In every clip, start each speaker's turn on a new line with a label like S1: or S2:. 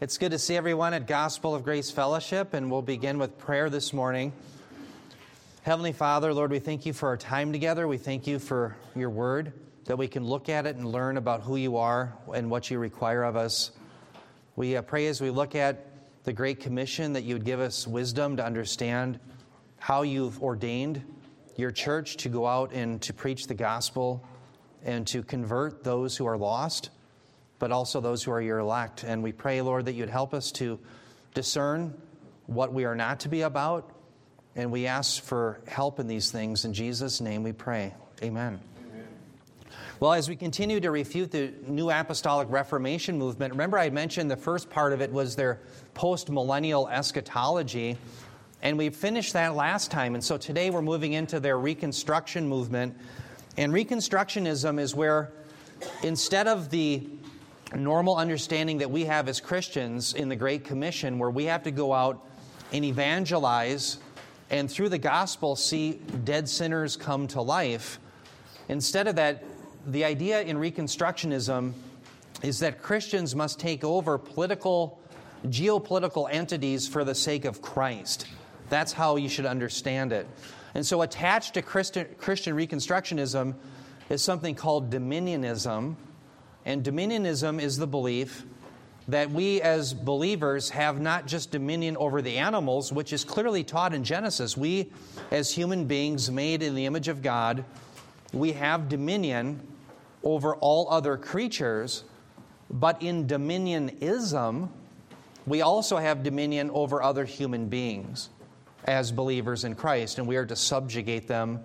S1: It's good to see everyone at Gospel of Grace Fellowship, and we'll begin with prayer this morning. Heavenly Father, Lord, we thank you for our time together. We thank you for your word, that we can look at it and learn about who you are and what you require of us. We uh, pray as we look at the Great Commission that you would give us wisdom to understand how you've ordained your church to go out and to preach the gospel and to convert those who are lost but also those who are your elect. And we pray, Lord, that you'd help us to discern what we are not to be about. And we ask for help in these things. In Jesus' name we pray. Amen. Well, as we continue to refute the New Apostolic Reformation movement, remember I mentioned the first part of it was their post millennial eschatology. And we finished that last time. And so today we're moving into their Reconstruction movement. And Reconstructionism is where instead of the normal understanding that we have as Christians in the Great Commission, where we have to go out and evangelize and through the gospel see dead sinners come to life. Instead of that, the idea in Reconstructionism is that Christians must take over political, geopolitical entities for the sake of Christ. That's how you should understand it. And so, attached to Christian, Christian Reconstructionism is something called dominionism and dominionism is the belief that we as believers have not just dominion over the animals, which is clearly taught in Genesis. We, as human beings made in the image of God, we have dominion over all other creatures. But in dominionism, we also have dominion over other human beings as believers in Christ, and we are to subjugate them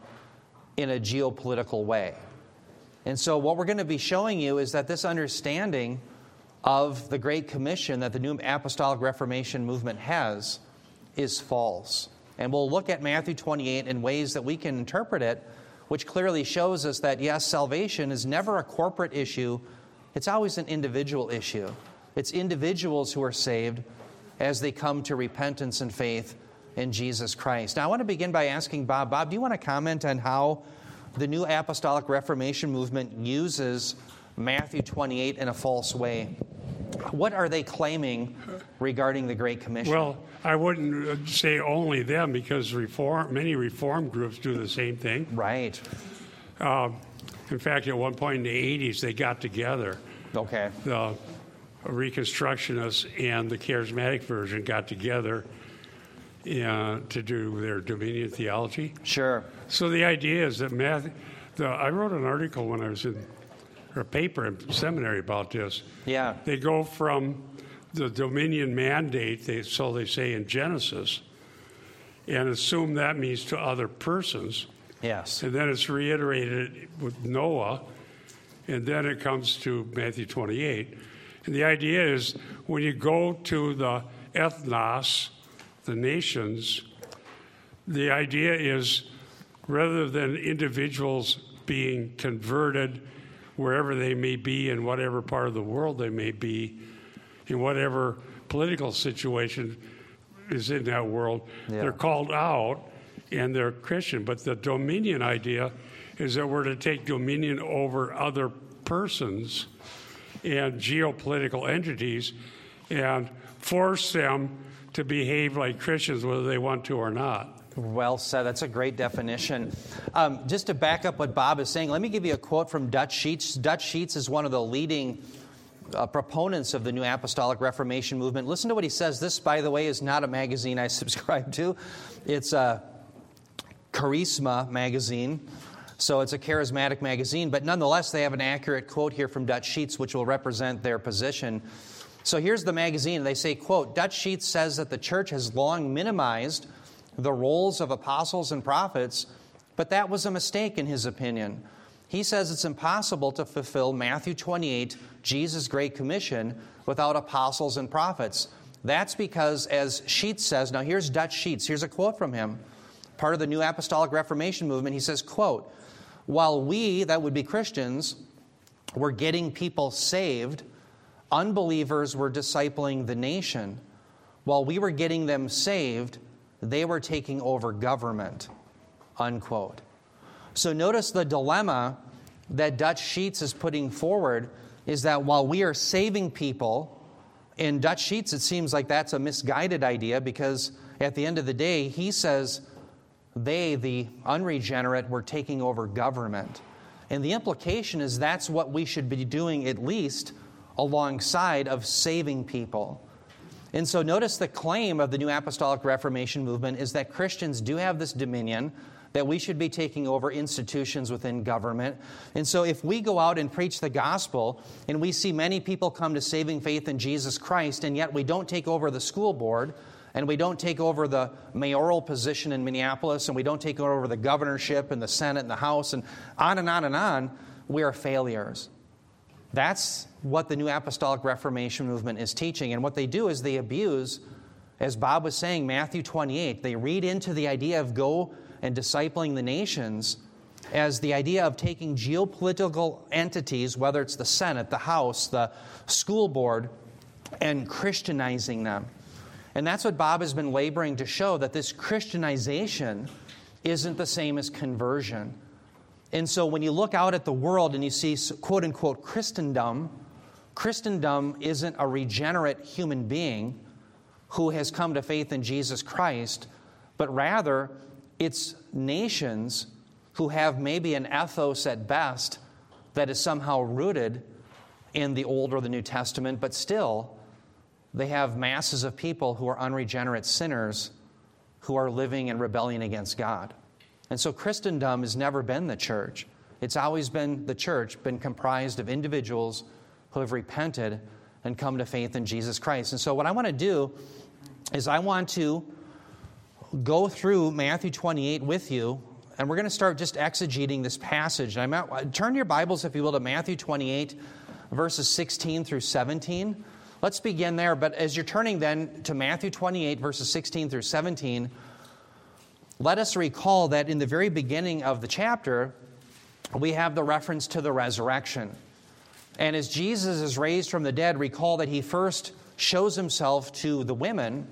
S1: in a geopolitical way. And so, what we're going to be showing you is that this understanding of the Great Commission that the New Apostolic Reformation movement has is false. And we'll look at Matthew 28 in ways that we can interpret it, which clearly shows us that, yes, salvation is never a corporate issue, it's always an individual issue. It's individuals who are saved as they come to repentance and faith in Jesus Christ. Now, I want to begin by asking Bob Bob, do you want to comment on how the New Apostolic Reformation movement uses Matthew 28 in a false way. What are they claiming regarding the Great Commission?
S2: Well, I wouldn't say only them because reform, many reform groups do the same thing.
S1: Right.
S2: Um, in fact, at one point in the 80s, they got together.
S1: Okay.
S2: The Reconstructionists and the Charismatic version got together uh, to do their dominion theology.
S1: Sure.
S2: So the idea is that math. The, I wrote an article when I was in a paper in seminary about this.
S1: Yeah.
S2: They go from the dominion mandate, they, so they say in Genesis, and assume that means to other persons.
S1: Yes.
S2: And then it's reiterated with Noah, and then it comes to Matthew 28. And the idea is when you go to the ethnos, the nations, the idea is rather than individuals being converted wherever they may be in whatever part of the world they may be, in whatever political situation is in that world, yeah. they're called out and they're Christian. But the dominion idea is that we're to take dominion over other persons and geopolitical entities and force them to behave like Christians, whether they want to or not.
S1: Well said. That's a great definition. Um, just to back up what Bob is saying, let me give you a quote from Dutch Sheets. Dutch Sheets is one of the leading uh, proponents of the New Apostolic Reformation movement. Listen to what he says. This, by the way, is not a magazine I subscribe to. It's a Charisma magazine. So it's a charismatic magazine, but nonetheless, they have an accurate quote here from Dutch Sheets, which will represent their position. So here's the magazine. They say, quote, Dutch Sheets says that the church has long minimized the roles of apostles and prophets, but that was a mistake in his opinion. He says it's impossible to fulfill Matthew 28, Jesus' Great Commission, without apostles and prophets. That's because, as Sheets says, now here's Dutch Sheets, here's a quote from him, part of the New Apostolic Reformation movement. He says, quote, while we, that would be Christians, were getting people saved, unbelievers were discipling the nation. While we were getting them saved, they were taking over government. Unquote. So notice the dilemma that Dutch Sheets is putting forward is that while we are saving people in Dutch Sheets, it seems like that's a misguided idea because at the end of the day, he says they, the unregenerate, were taking over government. And the implication is that's what we should be doing at least alongside of saving people. And so notice the claim of the New Apostolic Reformation movement is that Christians do have this dominion that we should be taking over institutions within government. And so, if we go out and preach the gospel and we see many people come to saving faith in Jesus Christ, and yet we don't take over the school board, and we don't take over the mayoral position in Minneapolis, and we don't take over the governorship and the Senate and the House, and on and on and on, we are failures. That's what the New Apostolic Reformation movement is teaching. And what they do is they abuse, as Bob was saying, Matthew 28, they read into the idea of go and discipling the nations as the idea of taking geopolitical entities, whether it's the Senate, the House, the school board, and Christianizing them. And that's what Bob has been laboring to show that this Christianization isn't the same as conversion. And so when you look out at the world and you see quote unquote Christendom, Christendom isn't a regenerate human being who has come to faith in Jesus Christ, but rather it's nations who have maybe an ethos at best that is somehow rooted in the Old or the New Testament, but still they have masses of people who are unregenerate sinners who are living in rebellion against God. And so Christendom has never been the church. It's always been the church, been comprised of individuals who have repented and come to faith in Jesus Christ. And so, what I want to do is, I want to go through Matthew 28 with you, and we're going to start just exegeting this passage. I'm at, turn your Bibles, if you will, to Matthew 28, verses 16 through 17. Let's begin there. But as you're turning then to Matthew 28, verses 16 through 17, let us recall that in the very beginning of the chapter, we have the reference to the resurrection. And as Jesus is raised from the dead, recall that he first shows himself to the women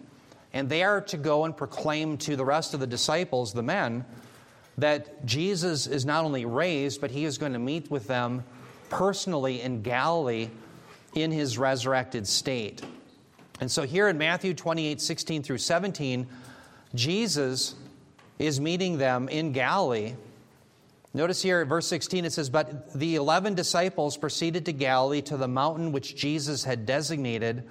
S1: and they are to go and proclaim to the rest of the disciples, the men, that Jesus is not only raised, but he is going to meet with them personally in Galilee in his resurrected state. And so here in Matthew 28 16 through 17, Jesus is meeting them in Galilee. Notice here at verse 16 it says, But the eleven disciples proceeded to Galilee to the mountain which Jesus had designated.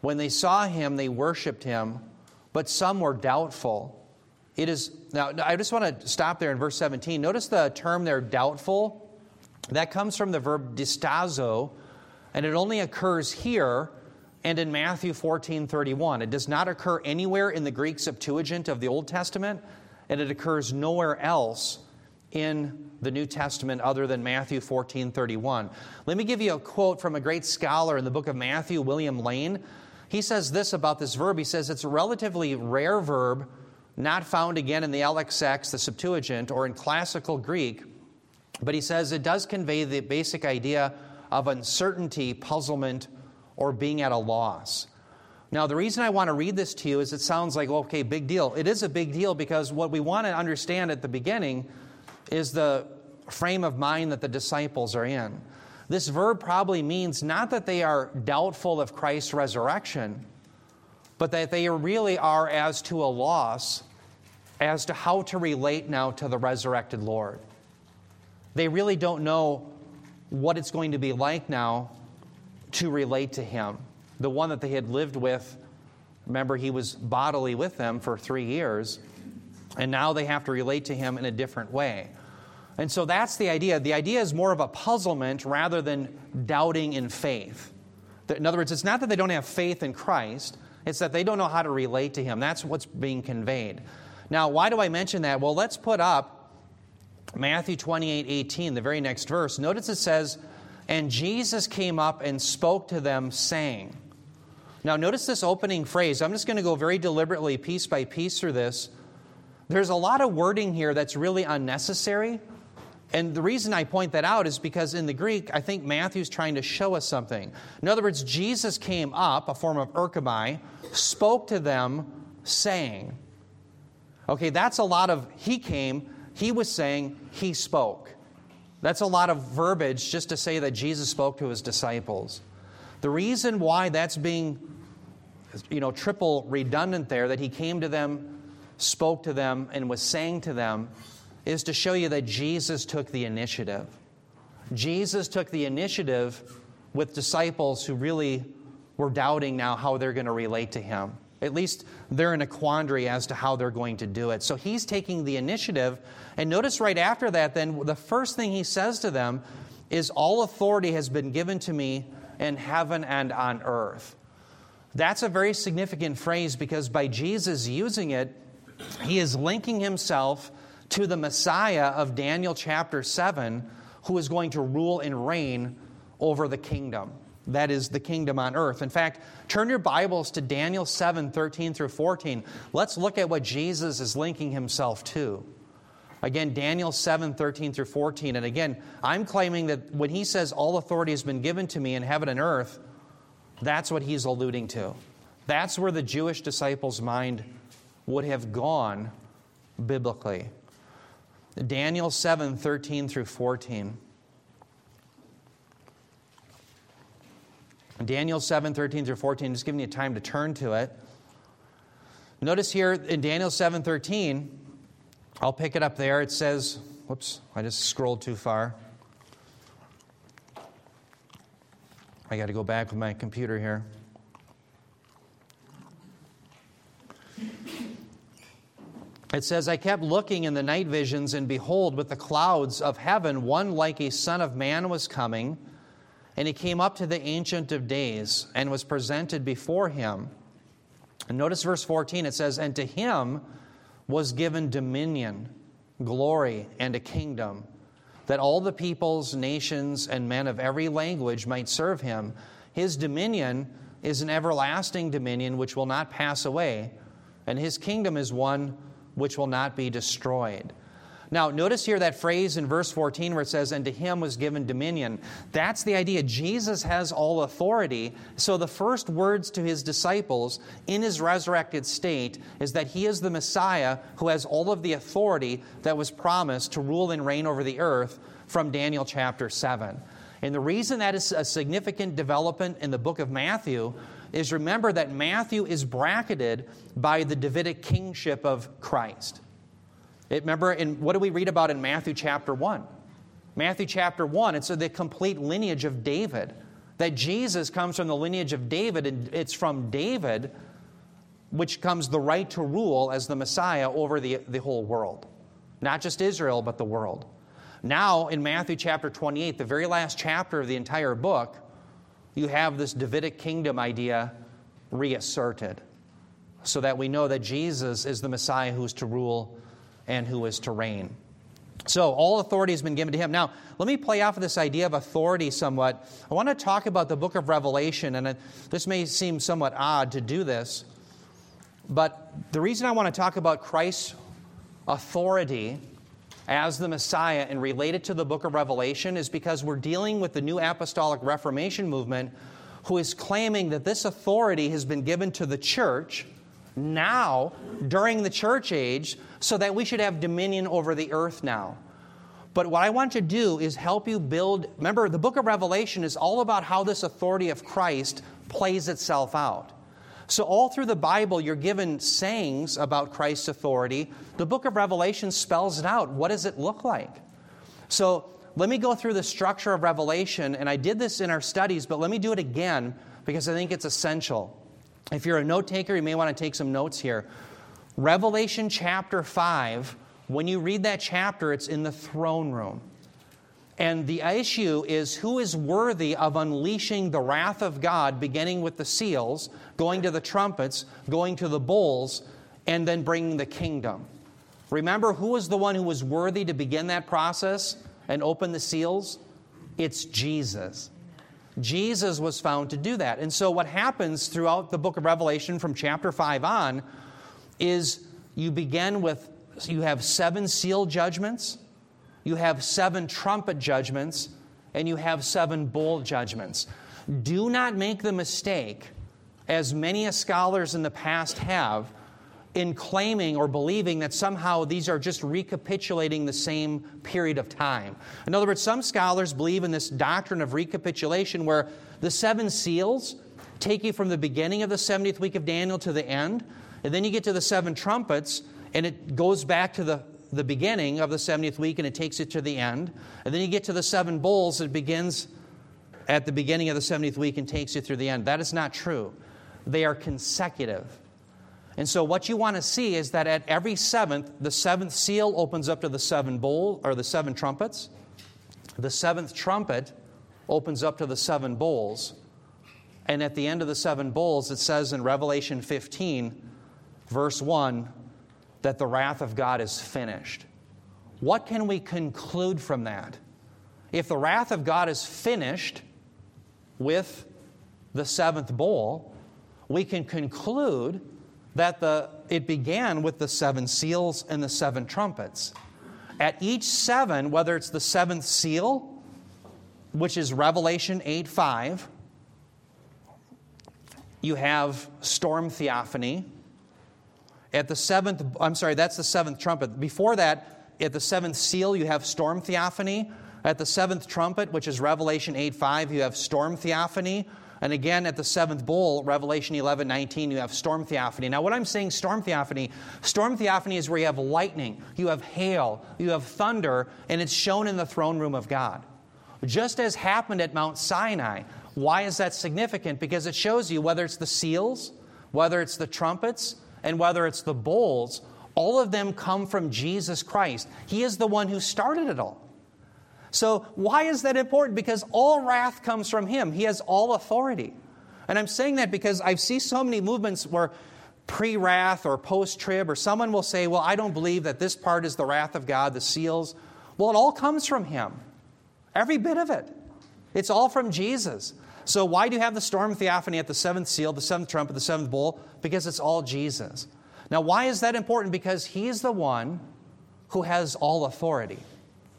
S1: When they saw him, they worshiped him but some were doubtful. It is now I just want to stop there in verse 17. Notice the term there doubtful. That comes from the verb distazo, and it only occurs here and in Matthew 14 31. It does not occur anywhere in the Greek Septuagint of the Old Testament, and it occurs nowhere else in the New Testament other than Matthew 14 31. Let me give you a quote from a great scholar in the book of Matthew, William Lane. He says this about this verb. He says it's a relatively rare verb, not found again in the LXX, the Septuagint, or in classical Greek. But he says it does convey the basic idea of uncertainty, puzzlement, or being at a loss. Now, the reason I want to read this to you is it sounds like, okay, big deal. It is a big deal because what we want to understand at the beginning is the frame of mind that the disciples are in. This verb probably means not that they are doubtful of Christ's resurrection, but that they really are as to a loss as to how to relate now to the resurrected Lord. They really don't know what it's going to be like now to relate to Him, the one that they had lived with. Remember, He was bodily with them for three years, and now they have to relate to Him in a different way. And so that's the idea. The idea is more of a puzzlement rather than doubting in faith. In other words, it's not that they don't have faith in Christ, it's that they don't know how to relate to Him. That's what's being conveyed. Now, why do I mention that? Well, let's put up Matthew 28 18, the very next verse. Notice it says, And Jesus came up and spoke to them, saying, Now, notice this opening phrase. I'm just going to go very deliberately, piece by piece, through this. There's a lot of wording here that's really unnecessary and the reason I point that out is because in the Greek, I think Matthew's trying to show us something. In other words, Jesus came up, a form of erchomai, spoke to them, saying. Okay, that's a lot of, he came, he was saying, he spoke. That's a lot of verbiage just to say that Jesus spoke to his disciples. The reason why that's being, you know, triple redundant there, that he came to them, spoke to them, and was saying to them, is to show you that Jesus took the initiative. Jesus took the initiative with disciples who really were doubting now how they're going to relate to him. At least they're in a quandary as to how they're going to do it. So he's taking the initiative. And notice right after that, then, the first thing he says to them is, All authority has been given to me in heaven and on earth. That's a very significant phrase because by Jesus using it, he is linking himself to the Messiah of Daniel chapter 7, who is going to rule and reign over the kingdom. That is the kingdom on earth. In fact, turn your Bibles to Daniel 7 13 through 14. Let's look at what Jesus is linking himself to. Again, Daniel 7 13 through 14. And again, I'm claiming that when he says, All authority has been given to me in heaven and earth, that's what he's alluding to. That's where the Jewish disciples' mind would have gone biblically. Daniel 7 13 through 14. Daniel 7, 13 through 14, just giving you time to turn to it. Notice here in Daniel 7, 13, I'll pick it up there. It says, whoops, I just scrolled too far. I got to go back with my computer here. It says, I kept looking in the night visions, and behold, with the clouds of heaven, one like a son of man was coming. And he came up to the Ancient of Days and was presented before him. And notice verse 14 it says, And to him was given dominion, glory, and a kingdom, that all the peoples, nations, and men of every language might serve him. His dominion is an everlasting dominion which will not pass away, and his kingdom is one which will not be destroyed. Now, notice here that phrase in verse 14 where it says, And to him was given dominion. That's the idea. Jesus has all authority. So the first words to his disciples in his resurrected state is that he is the Messiah who has all of the authority that was promised to rule and reign over the earth from Daniel chapter 7. And the reason that is a significant development in the book of Matthew is remember that Matthew is bracketed by the Davidic kingship of Christ. It, remember, in, what do we read about in Matthew chapter 1? Matthew chapter 1, it's the complete lineage of David. That Jesus comes from the lineage of David, and it's from David which comes the right to rule as the Messiah over the, the whole world. Not just Israel, but the world. Now, in Matthew chapter 28, the very last chapter of the entire book, you have this Davidic kingdom idea reasserted so that we know that Jesus is the Messiah who's to rule and who is to reign. So, all authority has been given to him. Now, let me play off of this idea of authority somewhat. I want to talk about the book of Revelation, and this may seem somewhat odd to do this, but the reason I want to talk about Christ's authority as the Messiah and relate it to the book of Revelation is because we're dealing with the New Apostolic Reformation movement who is claiming that this authority has been given to the church now during the church age so that we should have dominion over the earth now. But what I want to do is help you build. Remember, the book of Revelation is all about how this authority of Christ plays itself out. So, all through the Bible, you're given sayings about Christ's authority. The book of Revelation spells it out. What does it look like? So, let me go through the structure of Revelation, and I did this in our studies, but let me do it again because I think it's essential. If you're a note taker, you may want to take some notes here. Revelation chapter 5, when you read that chapter, it's in the throne room. And the issue is who is worthy of unleashing the wrath of God, beginning with the seals, going to the trumpets, going to the bowls, and then bringing the kingdom. Remember, who was the one who was worthy to begin that process and open the seals? It's Jesus. Jesus was found to do that. And so, what happens throughout the book of Revelation from chapter 5 on is you begin with, you have seven seal judgments, you have seven trumpet judgments, and you have seven bowl judgments. Do not make the mistake, as many scholars in the past have, in claiming or believing that somehow these are just recapitulating the same period of time. In other words, some scholars believe in this doctrine of recapitulation where the seven seals take you from the beginning of the 70th week of Daniel to the end, and then you get to the seven trumpets, and it goes back to the, the beginning of the 70th week and it takes it to the end. And then you get to the seven bowls, it begins at the beginning of the 70th week and takes you through the end. That is not true. They are consecutive. And so, what you want to see is that at every seventh, the seventh seal opens up to the seven bowl or the seven trumpets. The seventh trumpet opens up to the seven bowls. And at the end of the seven bowls, it says in Revelation 15, verse 1, that the wrath of God is finished. What can we conclude from that? If the wrath of God is finished with the seventh bowl, we can conclude that the, it began with the seven seals and the seven trumpets. At each seven, whether it's the seventh seal, which is Revelation 8 5, you have storm theophany. At the seventh, I'm sorry, that's the seventh trumpet. Before that, at the seventh seal, you have storm theophany. At the seventh trumpet, which is Revelation 8 5, you have storm theophany. And again, at the seventh bowl, Revelation 11 19, you have storm theophany. Now, what I'm saying, storm theophany, storm theophany is where you have lightning, you have hail, you have thunder, and it's shown in the throne room of God. Just as happened at Mount Sinai. Why is that significant? Because it shows you whether it's the seals, whether it's the trumpets, and whether it's the bowls, all of them come from Jesus Christ. He is the one who started it all. So, why is that important? Because all wrath comes from Him, He has all authority. And I'm saying that because I see so many movements where pre wrath or post trib, or someone will say, Well, I don't believe that this part is the wrath of God, the seals. Well, it all comes from Him. Every bit of it. It's all from Jesus. So, why do you have the storm theophany at the seventh seal, the seventh trumpet, the seventh bowl? Because it's all Jesus. Now, why is that important? Because He's the one who has all authority.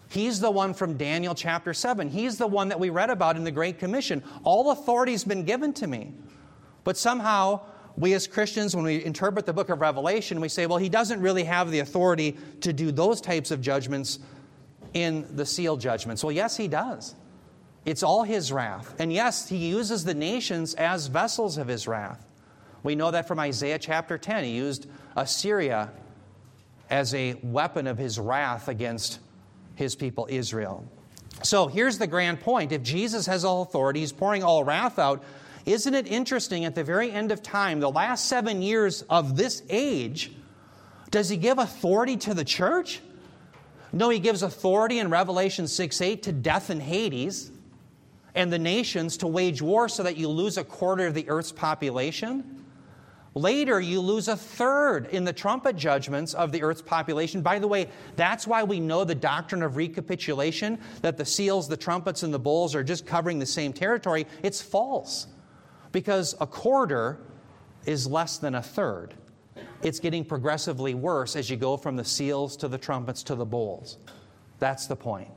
S1: He's the one from Daniel chapter 7. He's the one that we read about in the Great Commission. All authority's been given to me. But somehow, we as Christians, when we interpret the book of Revelation, we say, well, he doesn't really have the authority to do those types of judgments in the seal judgments. Well, yes, he does. It's all his wrath. And yes, he uses the nations as vessels of his wrath. We know that from Isaiah chapter 10. He used Assyria as a weapon of his wrath against his people Israel. So here's the grand point. If Jesus has all authority, he's pouring all wrath out. Isn't it interesting at the very end of time, the last seven years of this age, does he give authority to the church? No, he gives authority in Revelation 6 8 to death and Hades and the nations to wage war so that you lose a quarter of the earth's population. Later, you lose a third in the trumpet judgments of the earth's population. By the way, that's why we know the doctrine of recapitulation that the seals, the trumpets, and the bowls are just covering the same territory. It's false because a quarter is less than a third. It's getting progressively worse as you go from the seals to the trumpets to the bowls. That's the point.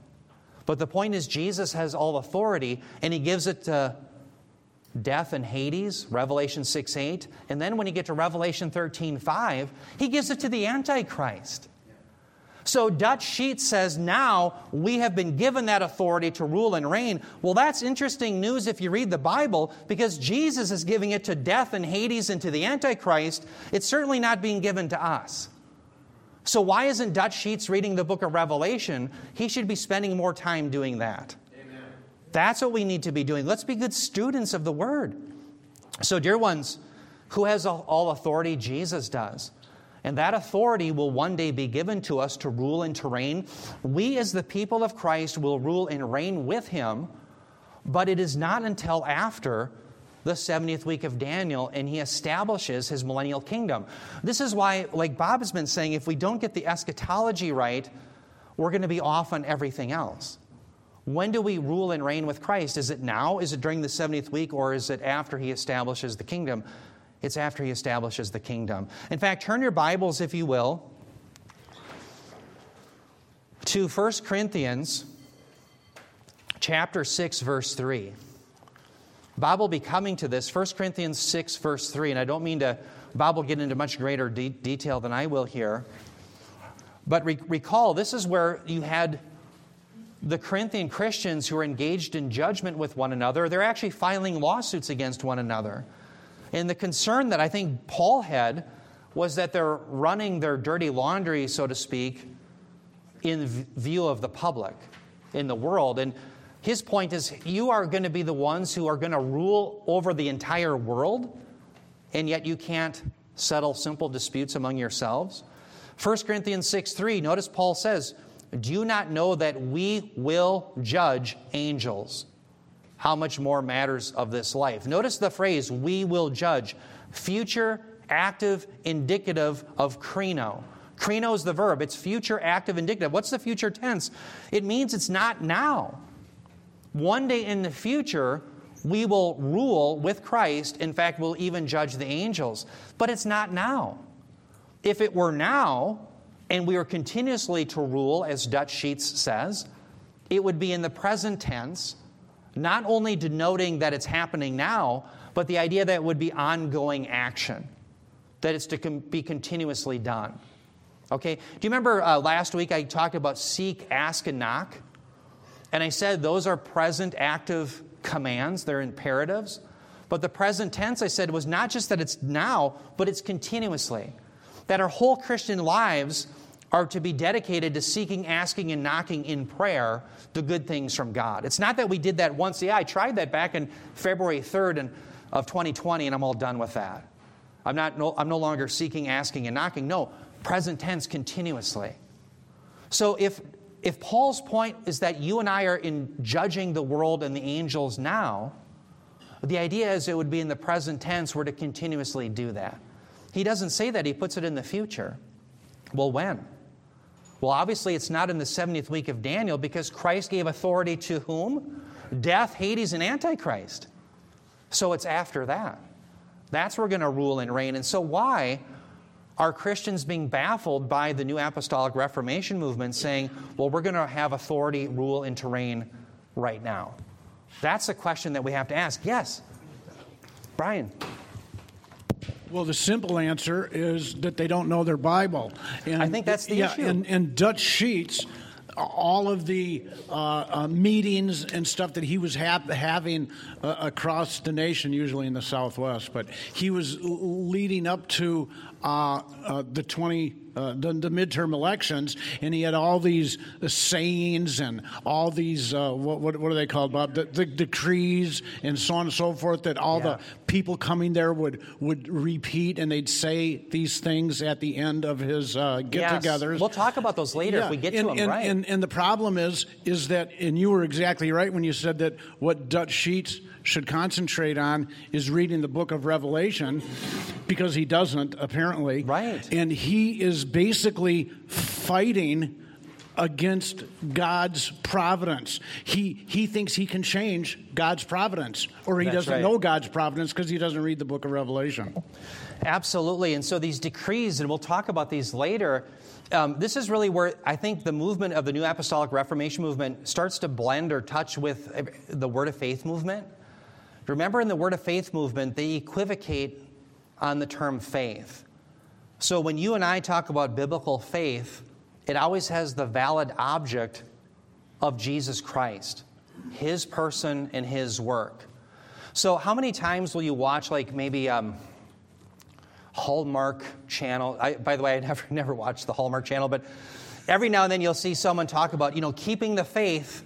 S1: But the point is, Jesus has all authority, and he gives it to death and Hades, Revelation 6 8. And then when you get to Revelation 13 5, he gives it to the Antichrist. So Dutch Sheet says now we have been given that authority to rule and reign. Well, that's interesting news if you read the Bible because Jesus is giving it to death and Hades and to the Antichrist. It's certainly not being given to us. So, why isn't Dutch Sheets reading the book of Revelation? He should be spending more time doing that. Amen. That's what we need to be doing. Let's be good students of the Word. So, dear ones, who has all authority? Jesus does. And that authority will one day be given to us to rule and to reign. We, as the people of Christ, will rule and reign with Him, but it is not until after the 70th week of Daniel and he establishes his millennial kingdom. This is why, like Bob has been saying, if we don't get the eschatology right, we're going to be off on everything else. When do we rule and reign with Christ? Is it now? Is it during the 70th week? Or is it after he establishes the kingdom? It's after he establishes the kingdom. In fact, turn your Bibles, if you will, to 1 Corinthians chapter 6, verse 3. Bob will be coming to this, 1 Corinthians 6, verse 3, and I don't mean to, Bob will get into much greater de- detail than I will here. But re- recall, this is where you had the Corinthian Christians who are engaged in judgment with one another. They're actually filing lawsuits against one another. And the concern that I think Paul had was that they're running their dirty laundry, so to speak, in view of the public, in the world. And his point is you are going to be the ones who are going to rule over the entire world, and yet you can't settle simple disputes among yourselves. 1 Corinthians 6 3, notice Paul says, Do you not know that we will judge angels? How much more matters of this life? Notice the phrase, we will judge. Future, active, indicative of krino. Krino is the verb, it's future, active, indicative. What's the future tense? It means it's not now. One day in the future, we will rule with Christ. In fact, we'll even judge the angels. But it's not now. If it were now, and we were continuously to rule, as Dutch Sheets says, it would be in the present tense, not only denoting that it's happening now, but the idea that it would be ongoing action, that it's to be continuously done. Okay? Do you remember uh, last week I talked about seek, ask, and knock? And I said those are present active commands, they're imperatives. But the present tense, I said, was not just that it's now, but it's continuously. That our whole Christian lives are to be dedicated to seeking, asking, and knocking in prayer the good things from God. It's not that we did that once. Yeah, I tried that back in February 3rd of 2020, and I'm all done with that. I'm, not, no, I'm no longer seeking, asking, and knocking. No, present tense continuously. So if if Paul's point is that you and I are in judging the world and the angels now, the idea is it would be in the present tense, we're to continuously do that. He doesn't say that, he puts it in the future. Well, when? Well, obviously, it's not in the 70th week of Daniel because Christ gave authority to whom? Death, Hades, and Antichrist. So it's after that. That's where we're going to rule and reign. And so, why are Christians being baffled by the New Apostolic Reformation movement saying, well, we're going to have authority, rule, and terrain right now? That's a question that we have to ask. Yes. Brian.
S3: Well, the simple answer is that they don't know their Bible.
S1: And, I think that's the yeah, issue.
S3: And, and Dutch Sheets all of the uh, uh, meetings and stuff that he was ha- having uh, across the nation, usually in the Southwest, but he was leading up to uh, uh, the 20 uh, the, the, midterm elections, and he had all these sayings and all these uh, what, what, what are they called, Bob? The, the, decrees and so on and so forth that all yeah. the people coming there would would repeat, and they'd say these things at the end of his uh, get-togethers.
S1: Yes. We'll talk about those later
S3: yeah.
S1: if we get
S3: and,
S1: to them.
S3: And,
S1: right.
S3: And, and the problem is is that, and you were exactly right when you said that what Dutch Sheets should concentrate on is reading the book of Revelation because he doesn't, apparently.
S1: Right.
S3: And he is basically fighting against God's providence. He, he thinks he can change God's providence, or he That's doesn't right. know God's providence because he doesn't read the book of Revelation.
S1: Absolutely. And so these decrees, and we'll talk about these later, um, this is really where I think the movement of the New Apostolic Reformation movement starts to blend or touch with the Word of Faith movement. Remember, in the Word of Faith movement, they equivocate on the term faith. So when you and I talk about biblical faith, it always has the valid object of Jesus Christ, His person and His work. So, how many times will you watch, like maybe um, Hallmark Channel? I, by the way, I never never watched the Hallmark Channel, but every now and then you'll see someone talk about, you know, keeping the faith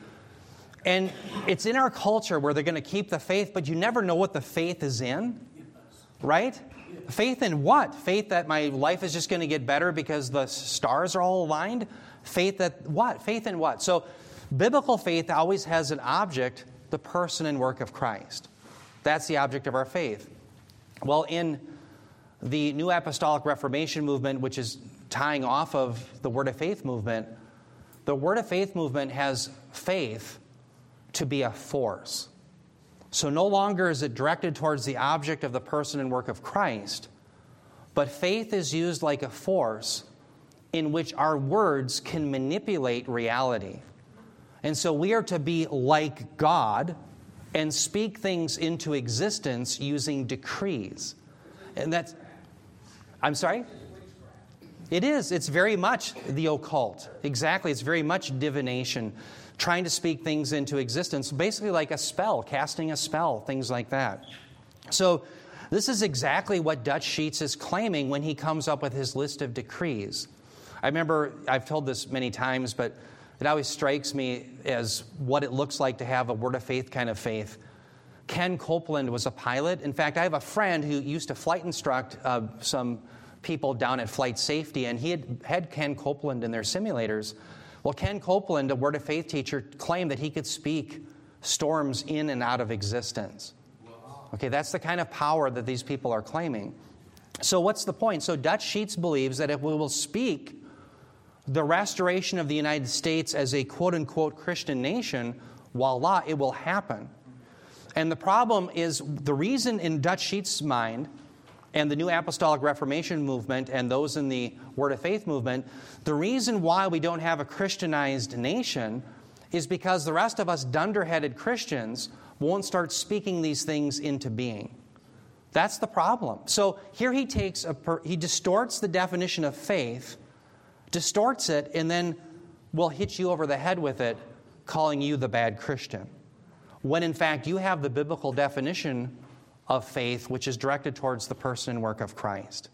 S1: and it's in our culture where they're going to keep the faith, but you never know what the faith is in, right? Faith in what? Faith that my life is just going to get better because the stars are all aligned? Faith that what? Faith in what? So, biblical faith always has an object, the person and work of Christ. That's the object of our faith. Well, in the New Apostolic Reformation movement, which is tying off of the Word of Faith movement, the Word of Faith movement has faith to be a force. So no longer is it directed towards the object of the person and work of Christ, but faith is used like a force in which our words can manipulate reality. And so we are to be like God and speak things into existence using decrees. And that's, I'm sorry? It is. It's very much the occult. Exactly. It's very much divination, trying to speak things into existence, basically like a spell, casting a spell, things like that. So, this is exactly what Dutch Sheets is claiming when he comes up with his list of decrees. I remember, I've told this many times, but it always strikes me as what it looks like to have a word of faith kind of faith. Ken Copeland was a pilot. In fact, I have a friend who used to flight instruct uh, some people down at Flight Safety, and he had had Ken Copeland in their simulators. Well, Ken Copeland, a Word of Faith teacher, claimed that he could speak storms in and out of existence. Okay, that's the kind of power that these people are claiming. So, what's the point? So, Dutch Sheets believes that if we will speak the restoration of the United States as a quote unquote Christian nation, voila, it will happen. And the problem is the reason in Dutch Sheets' mind and the New Apostolic Reformation movement and those in the Word of Faith movement, the reason why we don't have a Christianized nation is because the rest of us dunderheaded Christians won't start speaking these things into being. That's the problem. So here he takes a he distorts the definition of faith, distorts it, and then will hit you over the head with it, calling you the bad Christian. When in fact you have the biblical definition of faith, which is directed towards the person and work of Christ.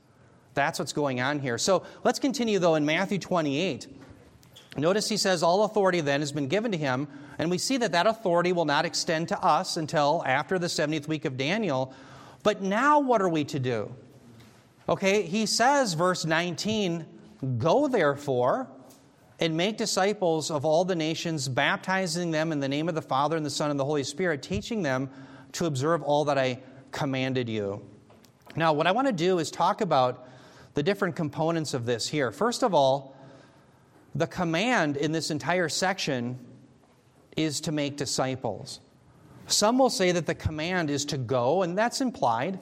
S1: That's what's going on here. So let's continue, though, in Matthew 28. Notice he says, All authority then has been given to him, and we see that that authority will not extend to us until after the 70th week of Daniel. But now what are we to do? Okay, he says, verse 19, Go therefore and make disciples of all the nations, baptizing them in the name of the Father and the Son and the Holy Spirit, teaching them to observe all that I commanded you. Now, what I want to do is talk about the different components of this here. First of all, the command in this entire section is to make disciples. Some will say that the command is to go, and that's implied,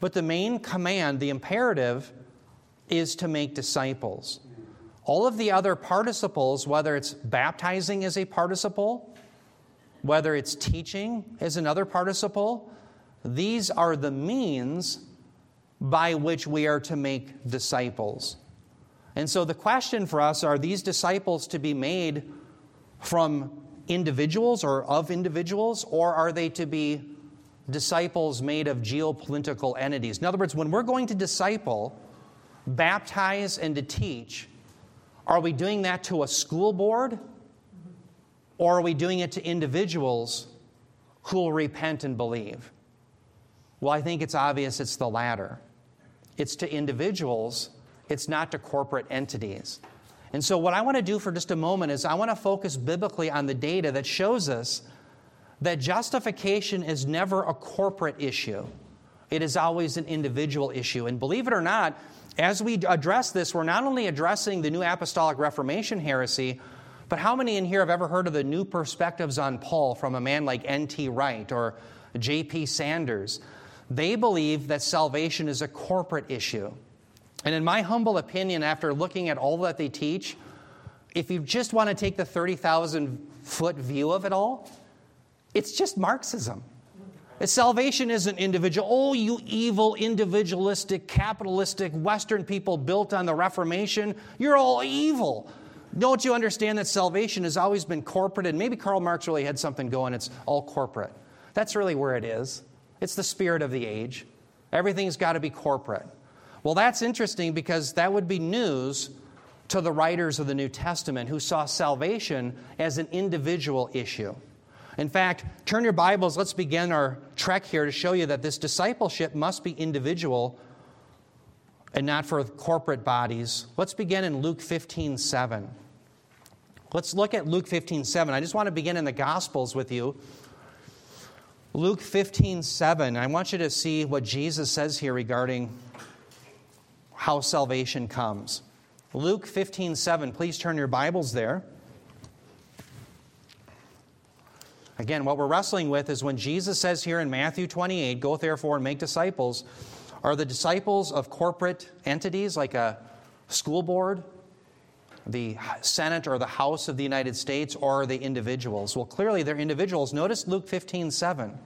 S1: but the main command, the imperative, is to make disciples. All of the other participles, whether it's baptizing as a participle, whether it's teaching as another participle, these are the means by which we are to make disciples. And so the question for us are these disciples to be made from individuals or of individuals, or are they to be disciples made of geopolitical entities? In other words, when we're going to disciple, baptize, and to teach, are we doing that to a school board? Or are we doing it to individuals who will repent and believe? Well, I think it's obvious it's the latter. It's to individuals, it's not to corporate entities. And so, what I want to do for just a moment is I want to focus biblically on the data that shows us that justification is never a corporate issue, it is always an individual issue. And believe it or not, as we address this, we're not only addressing the New Apostolic Reformation heresy, but how many in here have ever heard of the new perspectives on Paul from a man like N.T. Wright or J.P. Sanders? They believe that salvation is a corporate issue. And in my humble opinion, after looking at all that they teach, if you just want to take the 30,000 foot view of it all, it's just Marxism. Salvation isn't individual. Oh, you evil, individualistic, capitalistic Western people built on the Reformation, you're all evil. Don't you understand that salvation has always been corporate? And maybe Karl Marx really had something going, it's all corporate. That's really where it is. It's the spirit of the age. Everything's got to be corporate. Well, that's interesting because that would be news to the writers of the New Testament who saw salvation as an individual issue. In fact, turn your Bibles, let's begin our trek here to show you that this discipleship must be individual and not for corporate bodies. Let's begin in Luke 15 7. Let's look at Luke 15 7. I just want to begin in the Gospels with you Luke 15, 7. I want you to see what Jesus says here regarding how salvation comes. Luke 15, 7. Please turn your Bibles there. Again, what we're wrestling with is when Jesus says here in Matthew 28, Go therefore and make disciples, are the disciples of corporate entities like a school board? The Senate or the House of the United States or the individuals? Well, clearly they're individuals. Notice Luke 15 7.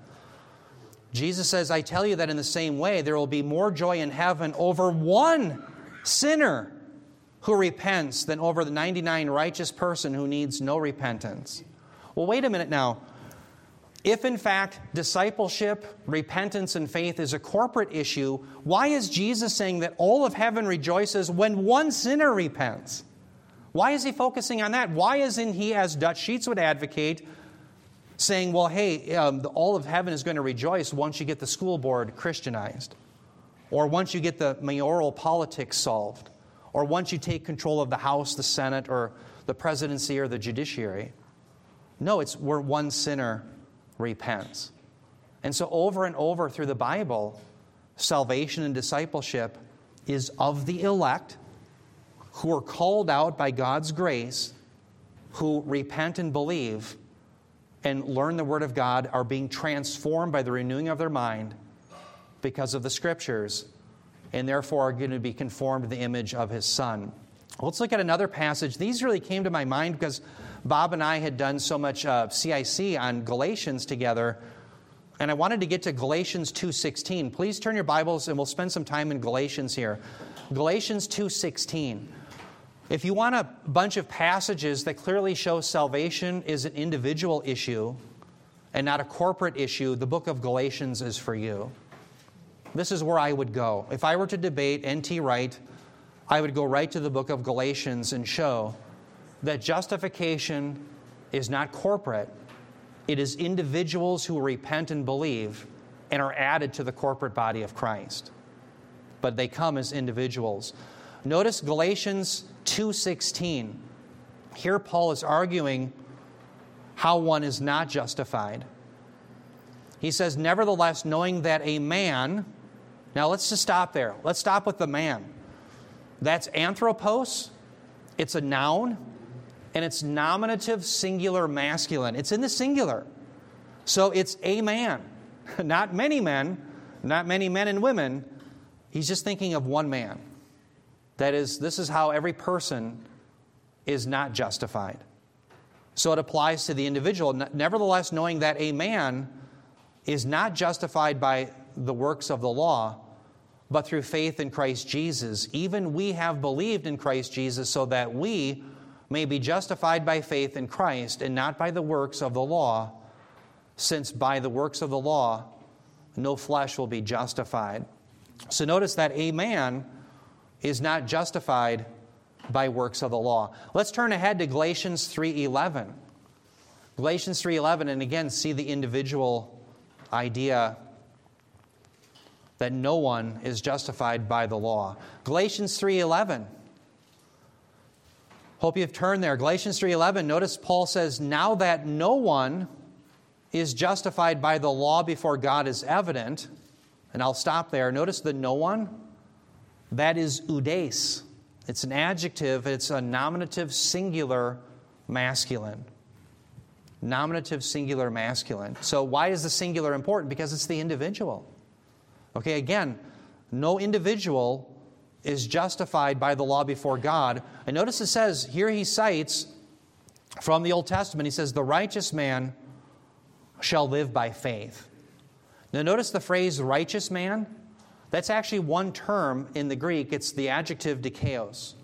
S1: Jesus says, I tell you that in the same way, there will be more joy in heaven over one sinner who repents than over the 99 righteous person who needs no repentance. Well, wait a minute now. If in fact discipleship, repentance, and faith is a corporate issue, why is Jesus saying that all of heaven rejoices when one sinner repents? Why is he focusing on that? Why isn't he, as Dutch Sheets would advocate, saying, well, hey, um, all of heaven is going to rejoice once you get the school board Christianized, or once you get the mayoral politics solved, or once you take control of the House, the Senate, or the presidency or the judiciary? No, it's where one sinner repents. And so, over and over through the Bible, salvation and discipleship is of the elect who are called out by God's grace, who repent and believe and learn the Word of God, are being transformed by the renewing of their mind because of the Scriptures, and therefore are going to be conformed to the image of His Son. Let's look at another passage. These really came to my mind because Bob and I had done so much uh, CIC on Galatians together, and I wanted to get to Galatians 2:16. Please turn your Bibles, and we'll spend some time in Galatians here. Galatians 2:16. If you want a bunch of passages that clearly show salvation is an individual issue and not a corporate issue, the book of Galatians is for you. This is where I would go. If I were to debate N.T. Wright, I would go right to the book of Galatians and show that justification is not corporate, it is individuals who repent and believe and are added to the corporate body of Christ. But they come as individuals. Notice Galatians 2:16. Here Paul is arguing how one is not justified. He says, "Nevertheless, knowing that a man Now let's just stop there. Let's stop with the man. That's anthropos. It's a noun and it's nominative singular masculine. It's in the singular. So it's a man, not many men, not many men and women. He's just thinking of one man. That is, this is how every person is not justified. So it applies to the individual. Nevertheless, knowing that a man is not justified by the works of the law, but through faith in Christ Jesus, even we have believed in Christ Jesus so that we may be justified by faith in Christ and not by the works of the law, since by the works of the law no flesh will be justified. So notice that a man is not justified by works of the law. Let's turn ahead to Galatians 3:11. Galatians 3:11 and again see the individual idea that no one is justified by the law. Galatians 3:11 Hope you've turned there. Galatians 3:11. Notice Paul says, "Now that no one is justified by the law before God is evident." And I'll stop there. Notice the no one. That is oudeis. It's an adjective, it's a nominative singular masculine. Nominative singular masculine. So why is the singular important? Because it's the individual. Okay, again, no individual is justified by the law before God. And notice it says, here he cites from the Old Testament, he says, the righteous man shall live by faith. Now, notice the phrase righteous man. That's actually one term in the Greek. It's the adjective dikaios.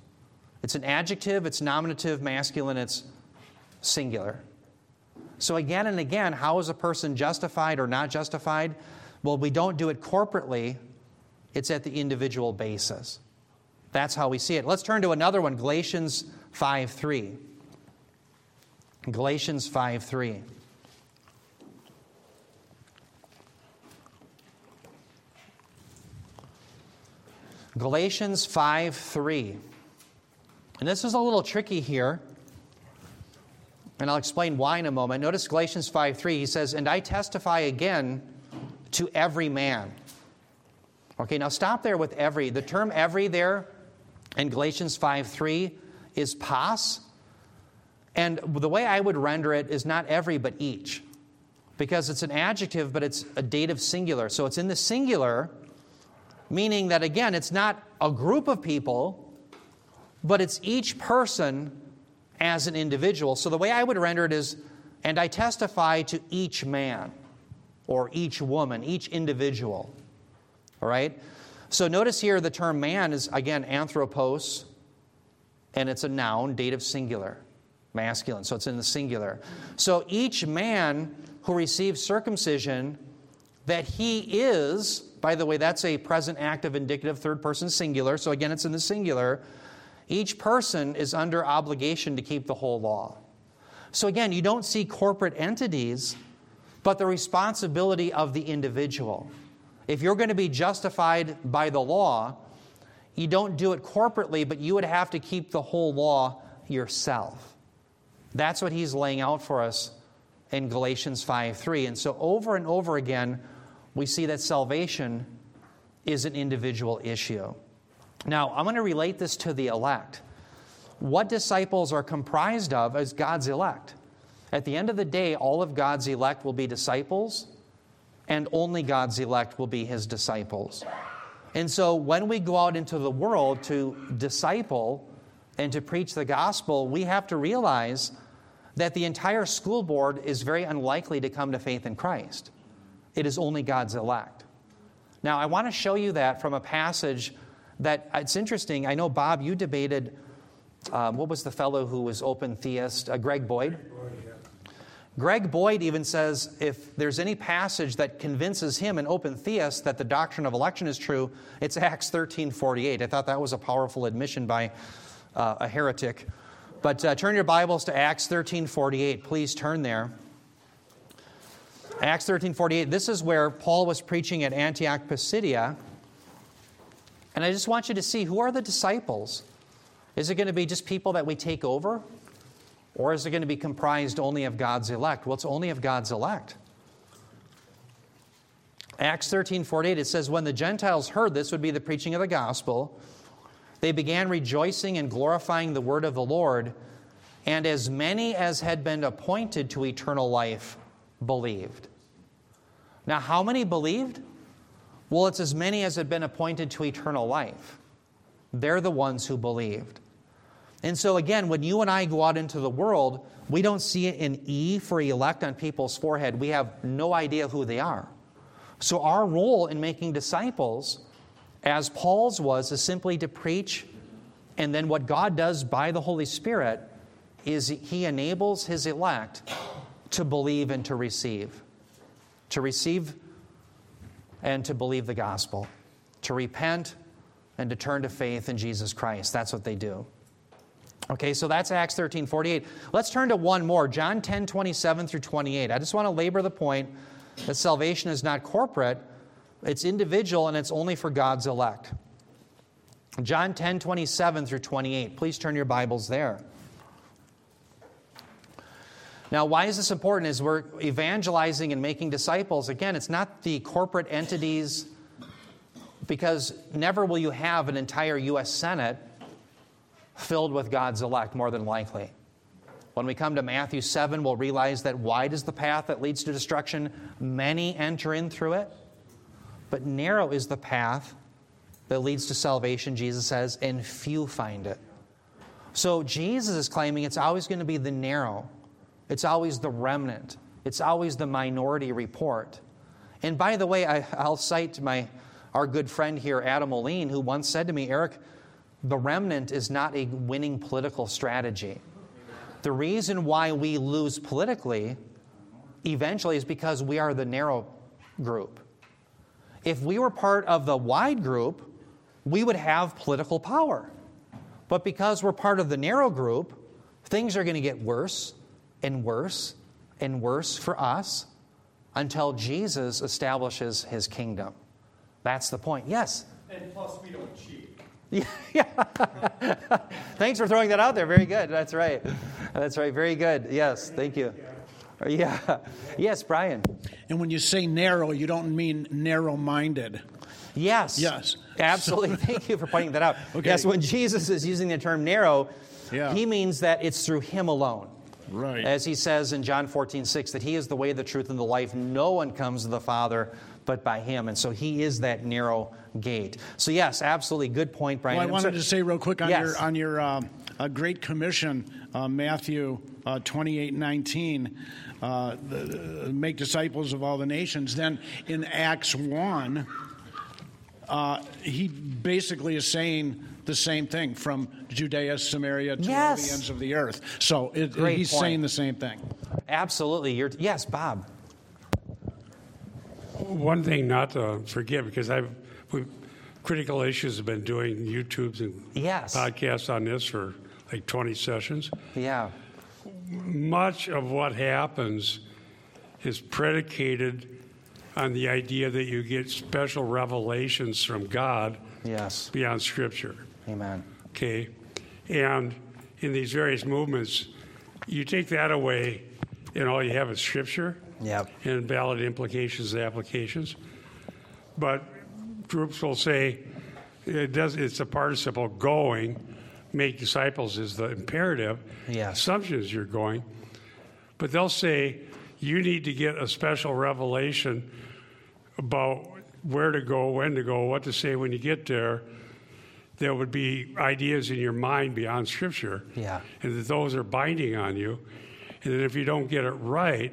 S1: It's an adjective, it's nominative, masculine, it's singular. So, again and again, how is a person justified or not justified? Well, we don't do it corporately, it's at the individual basis. That's how we see it. Let's turn to another one, Galatians 5 3. Galatians 5 3. Galatians 5 3. And this is a little tricky here, and I'll explain why in a moment. Notice Galatians 5 3. He says, And I testify again to every man. Okay, now stop there with every. The term every there and Galatians 5 3 is pas. And the way I would render it is not every, but each. Because it's an adjective, but it's a dative singular. So it's in the singular, meaning that, again, it's not a group of people, but it's each person as an individual. So the way I would render it is, and I testify to each man or each woman, each individual. All right? So notice here the term man is, again, anthropos, and it's a noun, dative singular, masculine. So it's in the singular. So each man who receives circumcision, that he is, by the way, that's a present active indicative third person singular. So again, it's in the singular. Each person is under obligation to keep the whole law. So again, you don't see corporate entities, but the responsibility of the individual. If you're going to be justified by the law, you don't do it corporately, but you would have to keep the whole law yourself. That's what he's laying out for us in Galatians 5 3. And so, over and over again, we see that salvation is an individual issue. Now, I'm going to relate this to the elect. What disciples are comprised of as God's elect? At the end of the day, all of God's elect will be disciples, and only God's elect will be his disciples. And so when we go out into the world to disciple and to preach the gospel, we have to realize that the entire school board is very unlikely to come to faith in Christ. It is only God's elect. Now, I want to show you that from a passage that it's interesting. I know, Bob, you debated, um, what was the fellow who was open theist? Uh, Greg Boyd. Greg Boyd even says if there's any passage that convinces him, an open theist, that the doctrine of election is true, it's Acts 13:48. I thought that was a powerful admission by uh, a heretic. But uh, turn your Bibles to Acts 13:48. Please turn there. Acts 13:48. This is where Paul was preaching at Antioch Pisidia. And I just want you to see who are the disciples? Is it going to be just people that we take over? Or is it going to be comprised only of God's elect? Well, it's only of God's elect. Acts 13 48, it says, When the Gentiles heard this would be the preaching of the gospel, they began rejoicing and glorifying the word of the Lord, and as many as had been appointed to eternal life believed. Now, how many believed? Well, it's as many as had been appointed to eternal life. They're the ones who believed. And so, again, when you and I go out into the world, we don't see an E for elect on people's forehead. We have no idea who they are. So, our role in making disciples, as Paul's was, is simply to preach. And then, what God does by the Holy Spirit is He enables His elect to believe and to receive. To receive and to believe the gospel, to repent and to turn to faith in Jesus Christ. That's what they do. Okay, so that's Acts 13 48. Let's turn to one more John 10 27 through 28. I just want to labor the point that salvation is not corporate, it's individual, and it's only for God's elect. John 10 27 through 28. Please turn your Bibles there. Now, why is this important? Is we're evangelizing and making disciples. Again, it's not the corporate entities, because never will you have an entire U.S. Senate filled with God's elect, more than likely. When we come to Matthew 7, we'll realize that wide is the path that leads to destruction. Many enter in through it. But narrow is the path that leads to salvation, Jesus says, and few find it. So Jesus is claiming it's always going to be the narrow, it's always the remnant, it's always the minority report. And by the way, I, will cite my, our good friend here, Adam Oline, who once said to me, Eric, the remnant is not a winning political strategy. The reason why we lose politically eventually is because we are the narrow group. If we were part of the wide group, we would have political power. But because we're part of the narrow group, things are going to get worse and worse and worse for us until Jesus establishes his kingdom. That's the point. Yes?
S4: And plus, we don't cheat.
S1: Yeah. Thanks for throwing that out there. Very good. That's right. That's right. Very good. Yes. Thank you. Yeah. Yes, Brian.
S3: And when you say narrow, you don't mean narrow minded.
S1: Yes.
S3: Yes.
S1: Absolutely. Thank you for pointing that out.
S3: Okay.
S1: Yes, when Jesus is using the term narrow,
S3: Yeah.
S1: he means that it's through him alone.
S3: Right.
S1: As he says in John 14, 6, that he is the way, the truth, and the life. No one comes to the Father but by Him. And so He is that narrow gate. So, yes, absolutely. Good point, Brian.
S3: Well, I
S1: I'm
S3: wanted
S1: sorry-
S3: to say real quick on
S1: Yes.
S3: your on your um, uh, Great Commission, uh, Matthew uh, 28, 19, uh, the, the- make disciples of all the nations. Then in Acts 1, uh, he basically is saying the same thing from Judea, Samaria to all
S1: Yes.
S3: the ends of the earth. So it,
S1: Great
S3: he's
S1: point.
S3: saying the same thing.
S1: Absolutely. You're, yes, Bob.
S2: One thing not to forget, because I've we, critical issues have been doing YouTubes and
S1: Yes.
S2: podcasts on this for like 20 sessions.
S1: Yeah.
S2: Much of what happens is predicated on the idea that you get special revelations from God
S1: Yes.
S2: beyond Scripture.
S1: Amen.
S2: Okay, and in these various movements, you take that away, and all you have is Scripture
S1: Yep.
S2: and valid implications and applications. But groups will say it does. It's a participle going. Make disciples is the imperative.
S1: Yes.
S2: Assumption is you're going, but they'll say you need to get a special revelation about where to go, when to go, what to say when you get there. There would be ideas in your mind beyond Scripture,
S1: Yeah.
S2: and that those are binding on you. And that if you don't get it right,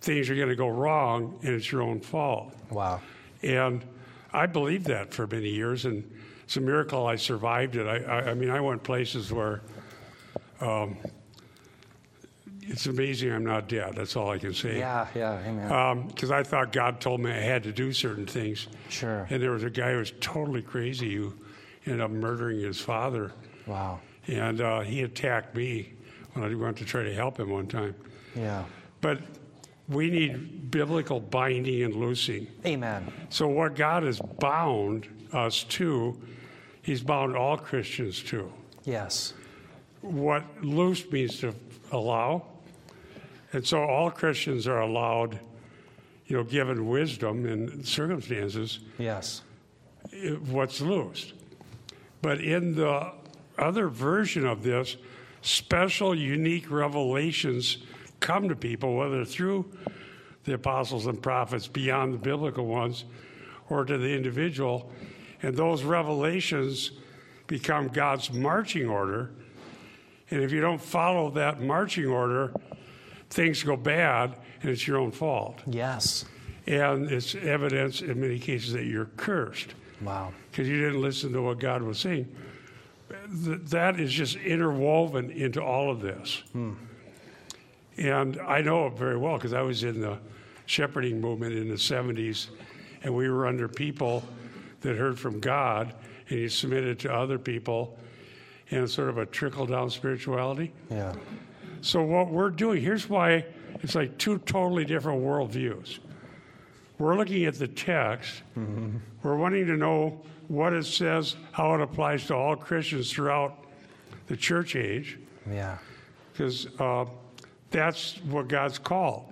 S2: things are going to go wrong, and it's your own fault.
S1: Wow.
S2: And I believed that for many years, and it's a miracle I survived it. I, I, I mean, I went places where um, it's amazing I'm not dead. That's all I can say.
S1: Yeah, yeah. Amen.
S2: Because I thought God told me I had to do certain things.
S1: Sure.
S2: And there was a guy who was totally crazy who ended up murdering his father.
S1: wow.
S2: And uh, he attacked me when I went to try to help him one time.
S1: Yeah.
S2: But we need biblical binding and loosing.
S1: Amen.
S2: So, what God has bound us to, He's bound all Christians to.
S1: Yes.
S2: What loose means to allow. And so, all Christians are allowed, you know, given wisdom and circumstances,
S1: Yes.
S2: what's loosed. But in the other version of this, special, unique revelations come to people, whether through the apostles and prophets beyond the biblical ones or to the individual. And those revelations become God's marching order. And if you don't follow that marching order, things go bad and it's your own fault.
S1: Yes.
S2: And it's evidence in many cases that you're cursed
S1: Wow.
S2: because you didn't listen to what God was saying. Th- That is just interwoven into all of this. Hmm. And I know it very well because I was in the shepherding movement in the 70s, and we were under people that heard from God, and you submitted to other people, and sort of a trickle down spirituality.
S1: Yeah.
S2: So, what we're doing, here's why it's like two totally different worldviews. We're looking at the text, we're wanting to know what it says, how it applies to all Christians throughout the church age,
S1: Yeah.
S2: because uh, that's what God's called.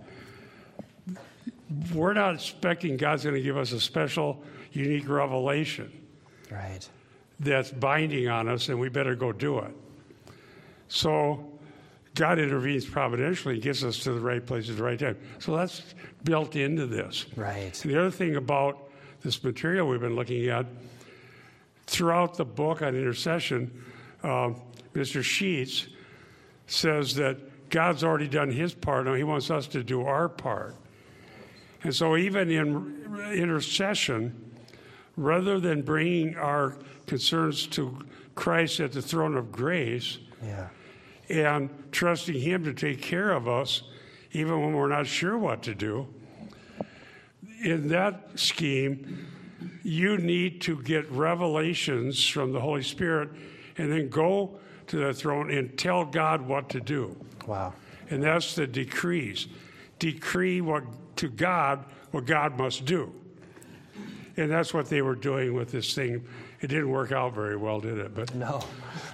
S2: We're not expecting God's going to give us a special, unique revelation
S1: Right.
S2: that's binding on us, and we better go do it. So God intervenes providentially, and gets us to the right place at the right time. So that's built into this.
S1: Right.
S2: And the other thing about this material we've been looking at throughout the book on intercession, um, Mr. Sheets says that God's already done his part. Now he wants us to do our part. And so, even in intercession, rather than bringing our concerns to Christ at the throne of grace
S1: Yeah.
S2: And trusting Him to take care of us, even when we're not sure what to do, in that scheme, you need to get revelations from the Holy Spirit and then go to the throne and tell God what to do.
S1: Wow.
S2: And that's the decrees. Decree what to God what God must do. And that's what they were doing with this thing. It didn't work out very well, did it? But
S1: No.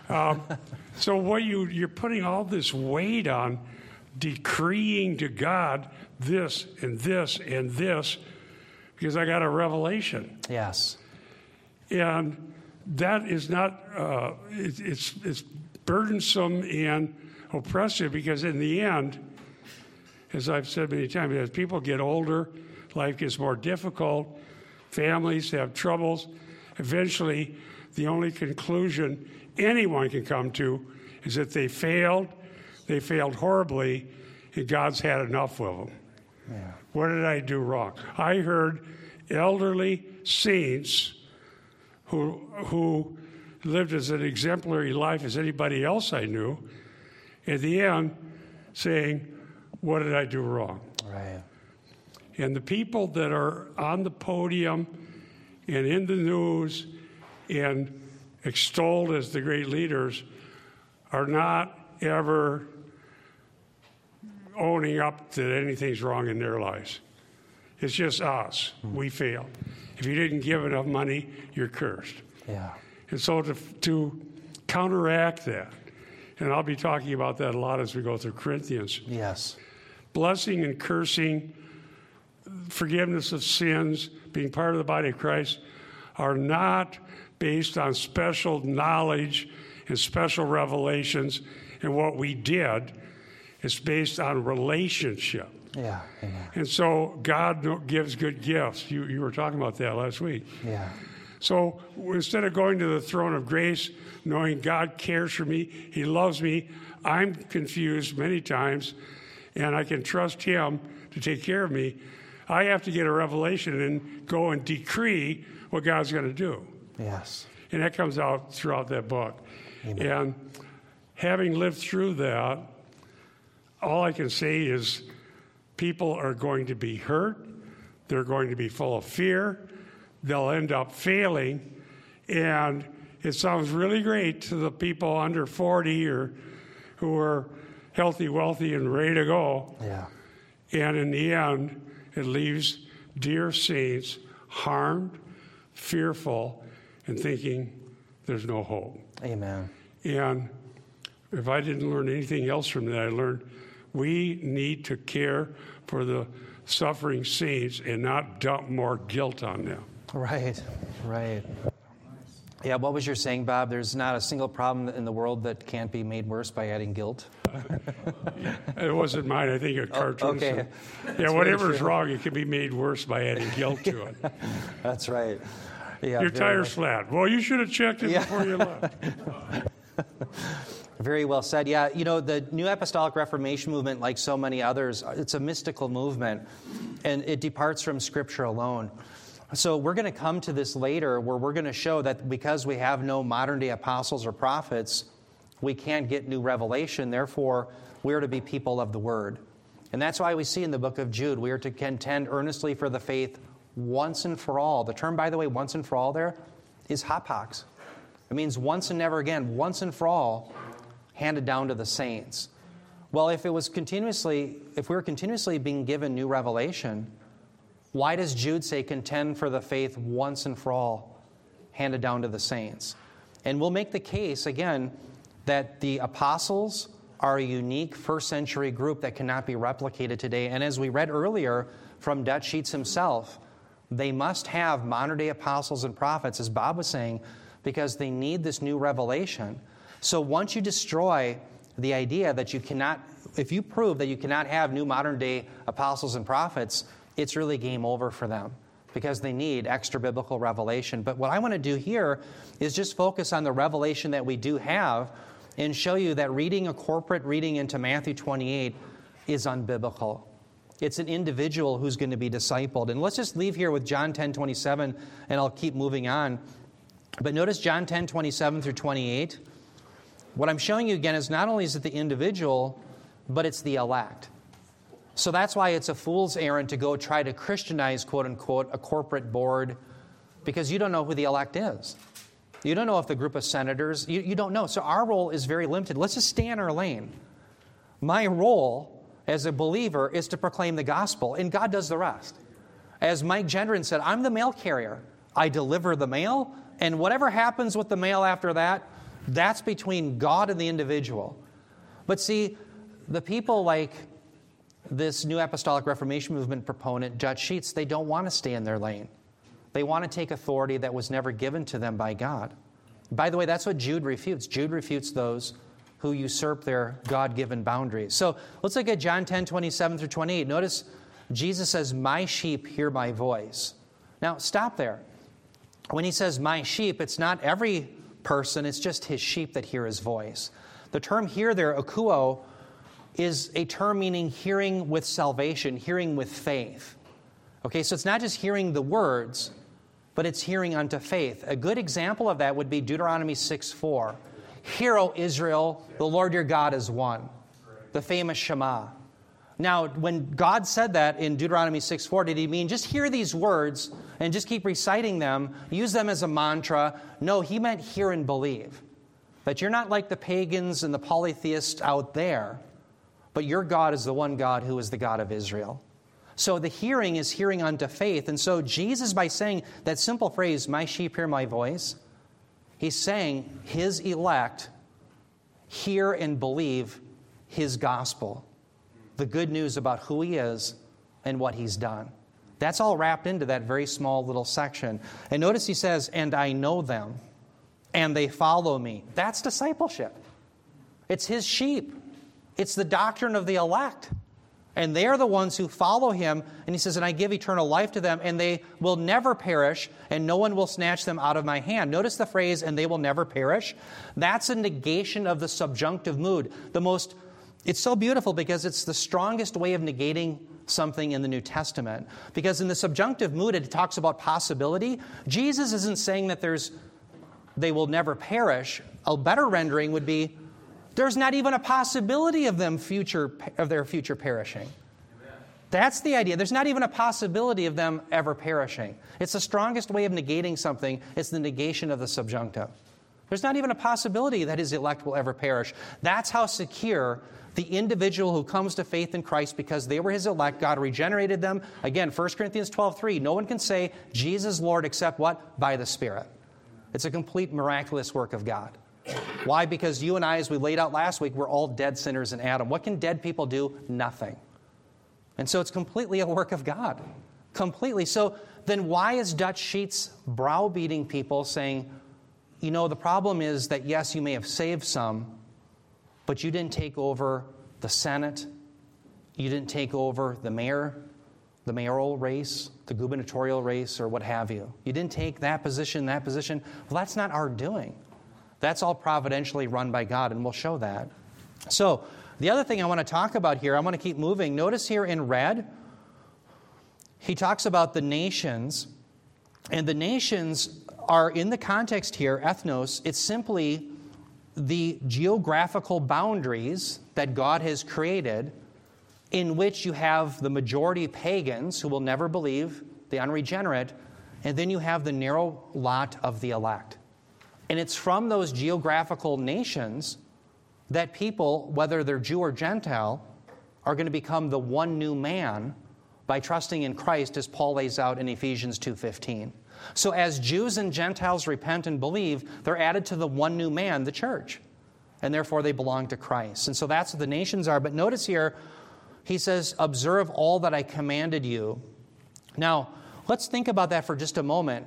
S2: so what you you're putting all this weight on decreeing to God this and this and this because I got a revelation.
S1: Yes.
S2: And that is not, uh, it, it's, it's burdensome and oppressive because, in the end, as I've said many times, as people get older, life gets more difficult, families have troubles. Eventually, the only conclusion anyone can come to is that they failed, they failed horribly, and God's had enough of them. Yeah. What did I do wrong? I heard elderly saints who, who lived as an exemplary life as anybody else I knew, at the end saying, What did I do wrong?
S1: Right.
S2: And the people that are on the podium and in the news and extolled as the great leaders are not ever owning up that anything's wrong in their lives. It's just us. Hmm. We fail. If you didn't give enough money, you're cursed.
S1: Yeah.
S2: And so to, to counteract that, and I'll be talking about that a lot as we go through Corinthians.
S1: Yes.
S2: Blessing and cursing, forgiveness of sins, being part of the body of Christ are not based on special knowledge and special revelations and what we did. It's based on relationship.
S1: Yeah. Amen.
S2: And so God gives good gifts. You, you were talking about that last week.
S1: Yeah.
S2: So instead of going to the throne of grace, knowing God cares for me, He loves me, I'm confused many times, and I can trust Him to take care of me. I have to get a revelation and go and decree what God's going to do.
S1: Yes.
S2: And that comes out throughout that book. Amen. And having lived through that, all I can say is people are going to be hurt, they're going to be full of fear, they'll end up failing. And it sounds really great to the people under 40 or who are healthy, wealthy, and ready to go.
S1: Yeah.
S2: And in the end, it leaves dear saints harmed, fearful, and thinking there's no hope.
S1: Amen.
S2: And if I didn't learn anything else from that, I learned we need to care for the suffering saints and not dump more guilt on them.
S1: Right, right. Yeah, what was your saying, Bob? There's not a single problem in the world that can't be made worse by adding guilt.
S2: it wasn't mine. I think a oh, cartoon.
S1: Okay.
S2: yeah, whatever's wrong, it can be made worse by adding guilt to it.
S1: That's right. Yeah,
S2: Your tire's much. flat. Well, you should have checked it yeah. before you left.
S1: Very well said. Yeah, you know, the New Apostolic Reformation movement, like so many others, it's a mystical movement, and it departs from Scripture alone. So we're going to come to this later where we're going to show that because we have no modern day apostles or prophets, we can't get new revelation. Therefore, we are to be people of the word. And that's why we see in the book of Jude, we are to contend earnestly for the faith once and for all. The term, by the way, once and for all there is hapax. It means once and never again, once and for all, handed down to the saints. Well, if it was continuously, if we were continuously being given new revelation, why does Jude say, contend for the faith once and for all, handed down to the saints? And we'll make the case, again, that the apostles are a unique first century group that cannot be replicated today. And as we read earlier from Dutch Sheets himself, they must have modern day apostles and prophets, as Bob was saying, because they need this new revelation. So once you destroy the idea that you cannot, if you prove that you cannot have new modern day apostles and prophets, it's really game over for them because they need extra biblical revelation. But what I want to do here is just focus on the revelation that we do have and show you that reading a corporate reading into Matthew 28 is unbiblical. It's an individual who's going to be discipled. And let's just leave here with John 10 27, and I'll keep moving on. But notice John 10 27 through 28. What I'm showing you again is not only is it the individual, but it's the elect. So that's why it's a fool's errand to go try to Christianize, quote unquote, a corporate board because you don't know who the elect is. You don't know if the group of senators, you, you don't know. So our role is very limited. Let's just stay in our lane. My role as a believer is to proclaim the gospel, and God does the rest. As Mike Gendron said, I'm the mail carrier. I deliver the mail, and whatever happens with the mail after that, that's between God and the individual. But see, the people like this New Apostolic Reformation movement proponent, Dutch Sheets, they don't want to stay in their lane. They want to take authority that was never given to them by God. By the way, that's what Jude refutes. Jude refutes those who usurp their God given boundaries. So let's look at John 10 27 through 28. Notice Jesus says, My sheep hear my voice. Now, stop there. When he says my sheep, it's not every person, it's just his sheep that hear his voice. The term here there, akuo, is a term meaning hearing with salvation, hearing with faith. Okay, so it's not just hearing the words, but it's hearing unto faith. A good example of that would be Deuteronomy 6 4. Hear, O Israel, the Lord your God is one. The famous Shema. Now, when God said that in Deuteronomy 6 4, did he mean just hear these words and just keep reciting them, use them as a mantra? No, he meant hear and believe. That you're not like the pagans and the polytheists out there, but your God is the one God who is the God of Israel. So the hearing is hearing unto faith. And so Jesus, by saying that simple phrase, My sheep hear my voice, he's saying his elect hear and believe his gospel the good news about who he is and what he's done. That's all wrapped into that very small little section. And notice he says, And I know them, and they follow me. That's discipleship. It's his sheep, it's the doctrine of the elect. And they are the ones who follow him. And he says, And I give eternal life to them, and they will never perish, and no one will snatch them out of my hand. Notice the phrase, and they will never perish. That's a negation of the subjunctive mood. The most it's so beautiful because it's the strongest way of negating something in the New Testament. Because in the subjunctive mood, it talks about possibility. Jesus isn't saying that there's they will never perish. A better rendering would be there's not even a possibility of them future of their future perishing. That's the idea. There's not even a possibility of them ever perishing. It's the strongest way of negating something. It's the negation of the subjunctive. There's not even a possibility that his elect will ever perish. That's how secure the individual who comes to faith in Christ because they were his elect, God regenerated them. Again, 1 Corinthians 12 3, no one can say Jesus Lord except what? By the Spirit. It's a complete miraculous work of God. Why? Because you and I, as we laid out last week, we're all dead sinners in Adam. What can dead people do? Nothing. And so it's completely a work of God. Completely. So then why is Dutch Sheets browbeating people saying, you know, the problem is that yes, you may have saved some, but you didn't take over the Senate, you didn't take over the mayor, the mayoral race, the gubernatorial race, or what have you. You didn't take that position, that position. Well, that's not our doing. That's all providentially run by God, and we'll show that. So, the other thing I want to talk about here, I want to keep moving. Notice here in red, he talks about the nations, and the nations are in the context here, ethnos, it's simply the geographical boundaries that God has created in which you have the majority pagans who will never believe, the unregenerate, and then you have the narrow lot of the elect. And it's from those geographical nations that people, whether they're Jew or Gentile, are going to become the one new man by trusting in Christ as Paul lays out in Ephesians 2:15. So, as Jews and Gentiles repent and believe, they're added to the one new man, the church. And therefore, they belong to Christ. And so that's what the nations are. But notice here, he says, Observe all that I commanded you. Now, let's think about that for just a moment.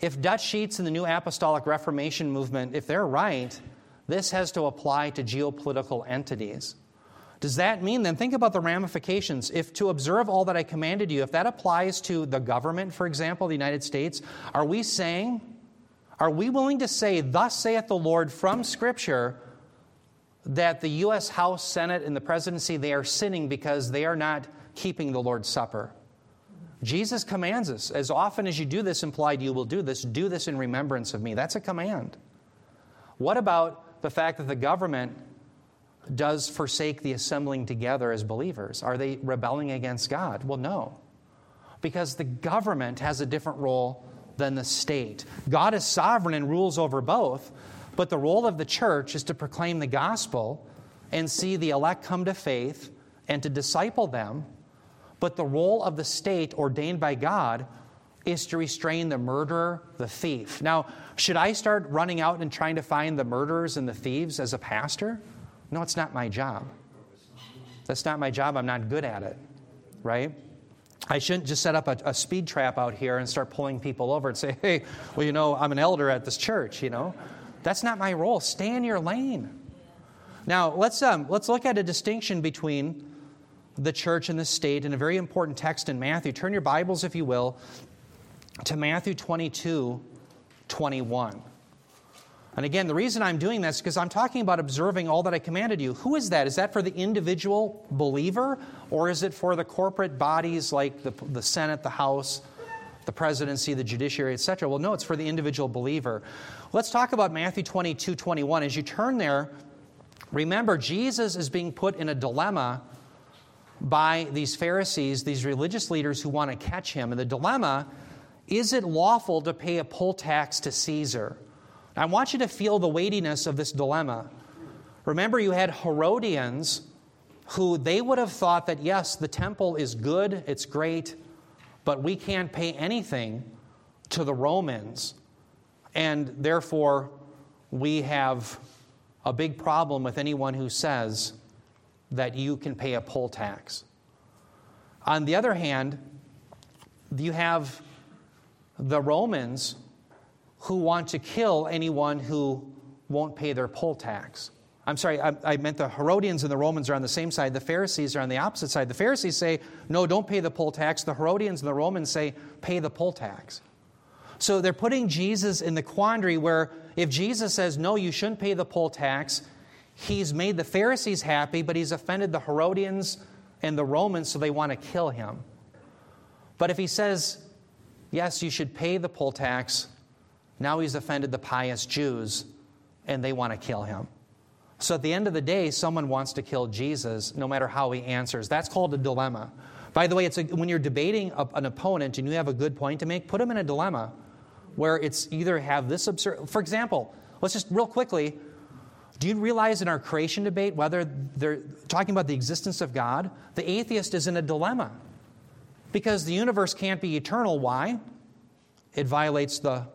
S1: If Dutch Sheets and the New Apostolic Reformation movement, if they're right, this has to apply to geopolitical entities. Does that mean then, think about the ramifications. If to observe all that I commanded you, if that applies to the government, for example, the United States, are we saying, are we willing to say, Thus saith the Lord from Scripture, that the U.S. House, Senate, and the presidency, they are sinning because they are not keeping the Lord's Supper? Jesus commands us, as often as you do this, implied you will do this, do this in remembrance of me. That's a command. What about the fact that the government does forsake the assembling together as believers? Are they rebelling against God? Well, no. Because the government has a different role than the state. God is sovereign and rules over both, but the role of the church is to proclaim the gospel and see the elect come to faith and to disciple them. But the role of the state ordained by God is to restrain the murderer, the thief. Now, should I start running out and trying to find the murderers and the thieves as a pastor? No, it's not my job. That's not my job. I'm not good at it, right? I shouldn't just set up a, a, speed trap out here and start pulling people over and say, hey, well, you know, I'm an elder at this church, you know. That's not my role. Stay in your lane. Now, let's, um, let's look at a distinction between the church and the state in a very important text in Matthew. Turn your Bibles, if you will, to Matthew 22 21. And again, the reason I'm doing this is because I'm talking about observing all that I commanded you. Who is that? Is that for the individual believer, or is it for the corporate bodies like the, the Senate, the House, the presidency, the judiciary, etc.? Well, no, it's for the individual believer. Let's talk about Matthew 22 21. As you turn there, remember, Jesus is being put in a dilemma by these Pharisees, these religious leaders who want to catch him. And the dilemma is it lawful to pay a poll tax to Caesar? I want you to feel the weightiness of this dilemma. Remember, you had Herodians who they would have thought that, yes, the temple is good, it's great, but we can't pay anything to the Romans. And therefore, we have a big problem with anyone who says that you can pay a poll tax. On the other hand, you have the Romans who want to kill anyone who won't pay their poll tax. I'm sorry, I, I, meant the Herodians and the Romans are on the same side. The Pharisees are on the opposite side. The Pharisees say, no, don't pay the poll tax. The Herodians and the Romans say, pay the poll tax. So they're putting Jesus in the quandary where if Jesus says, no, you shouldn't pay the poll tax, he's made the Pharisees happy, but he's offended the Herodians and the Romans, so they want to kill him. But if he says, yes, you should pay the poll tax, now he's offended the pious Jews, and they want to kill him. So at the end of the day, someone wants to kill Jesus, no matter how he answers. That's called a dilemma. By the way, it's a, when you're debating a, an opponent and you have a good point to make, put them in a dilemma where it's either have this absurd. For example, let's just real quickly. Do you realize in our creation debate whether they're talking about the existence of God? The atheist is in a dilemma because the universe can't be eternal. Why? It violates the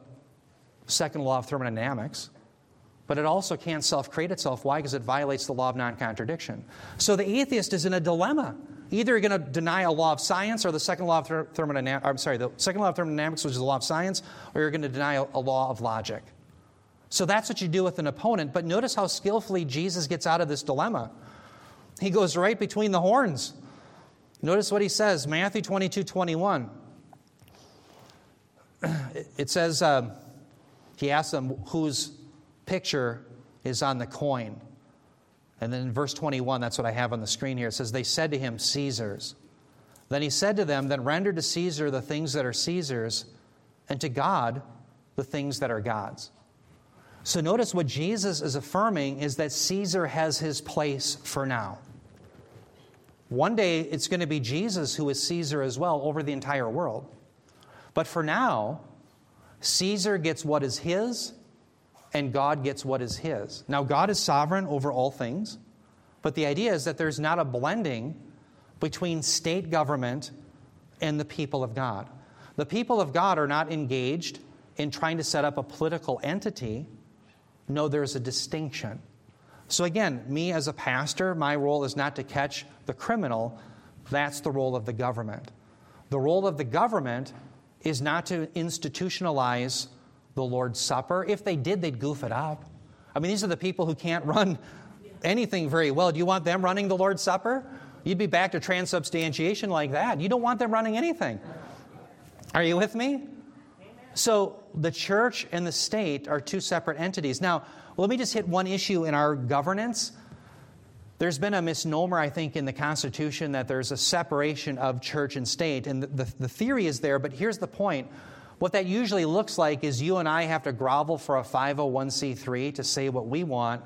S1: second law of thermodynamics, but it also can't self create itself. Why? Because it violates the law of non contradiction. So the atheist is in a dilemma. Either you're going to deny a law of science or the second law of thermodynamics, I'm sorry, the second law of thermodynamics, which is the law of science, or you're going to deny a, a law of logic. So that's what you do with an opponent. But notice how skillfully Jesus gets out of this dilemma. He goes right between the horns. Notice what he says Matthew 22 21. It says, uh, he asks them whose picture is on the coin. And then in verse 21, that's what I have on the screen here. It says, They said to him, Caesar's. Then he said to them, Then render to Caesar the things that are Caesar's, and to God the things that are God's. So notice what Jesus is affirming is that Caesar has his place for now. One day it's going to be Jesus who is Caesar as well over the entire world. But for now, Caesar gets what is his, and God gets what is his. Now, God is sovereign over all things, but the idea is that there's not a blending between state government and the people of God. The people of God are not engaged in trying to set up a political entity. No, there's a distinction. So, again, me as a pastor, my role is not to catch the criminal. That's the role of the government. The role of the government is not to institutionalize the Lord's Supper. If they did, they'd goof it up. I mean, these are the people who can't run anything very well. Do you want them running the Lord's Supper? You'd be back to transubstantiation like that. You don't want them running anything. Are you with me? So the church and the state are two separate entities. Now, let me just hit one issue in our governance. There's been a misnomer, I think, in the Constitution that there's a separation of church and state. And the, the, the, theory is there, but here's the point. What that usually looks like is you and I have to grovel for a 501c3 to say what we want,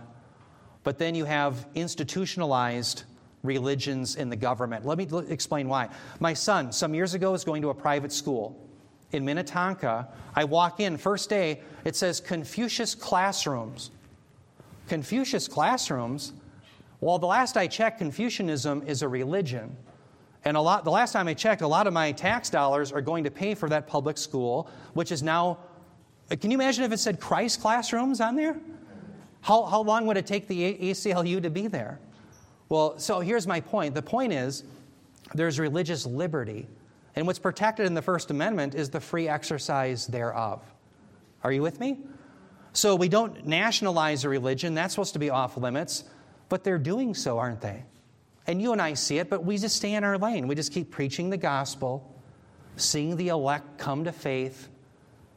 S1: but then you have institutionalized religions in the government. Let me explain why. My son, some years ago, was going to a private school in Minnetonka. I walk in, first day, it says Confucius classrooms. Confucius classrooms? Well, the last I checked, Confucianism is a religion. And a lot, the last time I checked, a lot of my tax dollars are going to pay for that public school, which is now. Uh, can you imagine if it said Christ classrooms on there? How, how long would it take the ACLU to be there? Well, so here's my point. The point is there's religious liberty. And what's protected in the First Amendment is the free exercise thereof. Are you with me? So we don't nationalize a religion, that's supposed to be off limits but they're doing so, aren't they? And you and I see it, but we just stay in our lane. We just keep preaching the gospel, seeing the elect come to faith.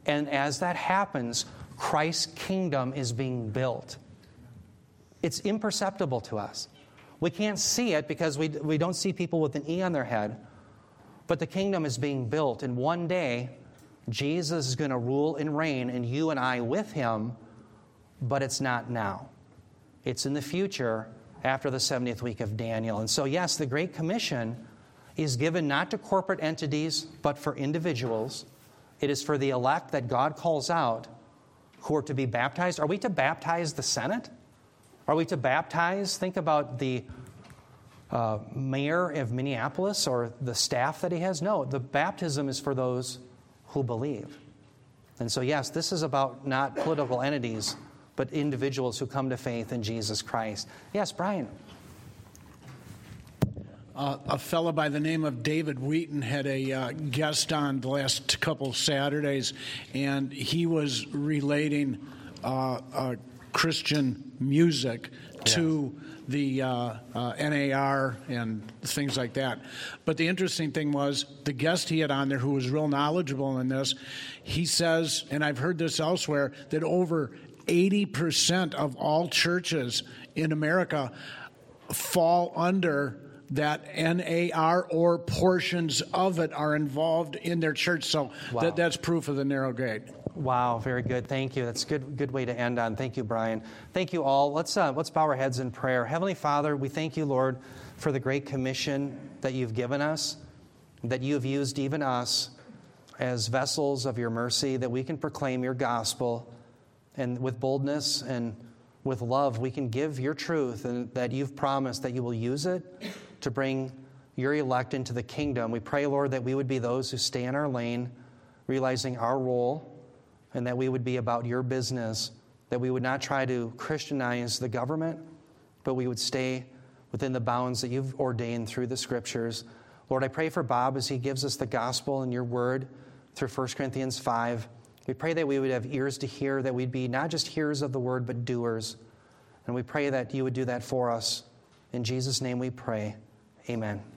S1: And as that happens, Christ's kingdom is being built. It's imperceptible to us. We can't see it because we, we don't see people with an E on their head, but the kingdom is being built. And one day, Jesus is going to rule and reign, and you and I with him, but it's not now. It's in the future after the 70th week of Daniel. And so, yes, the Great Commission is given not to corporate entities, but for individuals. It is for the elect that God calls out who are to be baptized. Are we to baptize the Senate? Are we to baptize? Think about the uh, mayor of Minneapolis or the staff that he has. No, the baptism is for those who believe. And so, yes, this is about not political entities, but individuals who come to faith in Jesus Christ. Yes, Brian.
S3: Uh, a fellow by the name of David Wheaton had a uh, guest on the last couple Saturdays, and he was relating uh, uh Christian music to yes. the uh, uh, NAR and things like that. But the interesting thing was the guest he had on there, who was real knowledgeable in this, he says, and I've heard this elsewhere, that over 80% of all churches in America fall under that NAR or portions of it are involved in their church. So wow. that, that's proof of the narrow gate.
S1: Wow, very good. Thank you. That's a good, good way to end on. Thank you, Brian. Thank you all. Let's, uh, let's bow our heads in prayer. Heavenly Father, we thank you, Lord, for the great commission that you've given us, that you have used even us as vessels of your mercy, that we can proclaim your gospel and with boldness and with love, we can give your truth and that you've promised that you will use it to bring your elect into the kingdom. We pray, Lord, that we would be those who stay in our lane, realizing our role, and that we would be about your business, that we would not try to Christianize the government, but we would stay within the bounds that you've ordained through the scriptures. Lord, I pray for Bob as he gives us the gospel and your word through 1 Corinthians 5. We pray that we would have ears to hear, that we'd be not just hearers of the word, but doers. And we pray that you would do that for us. In Jesus' name we pray. Amen.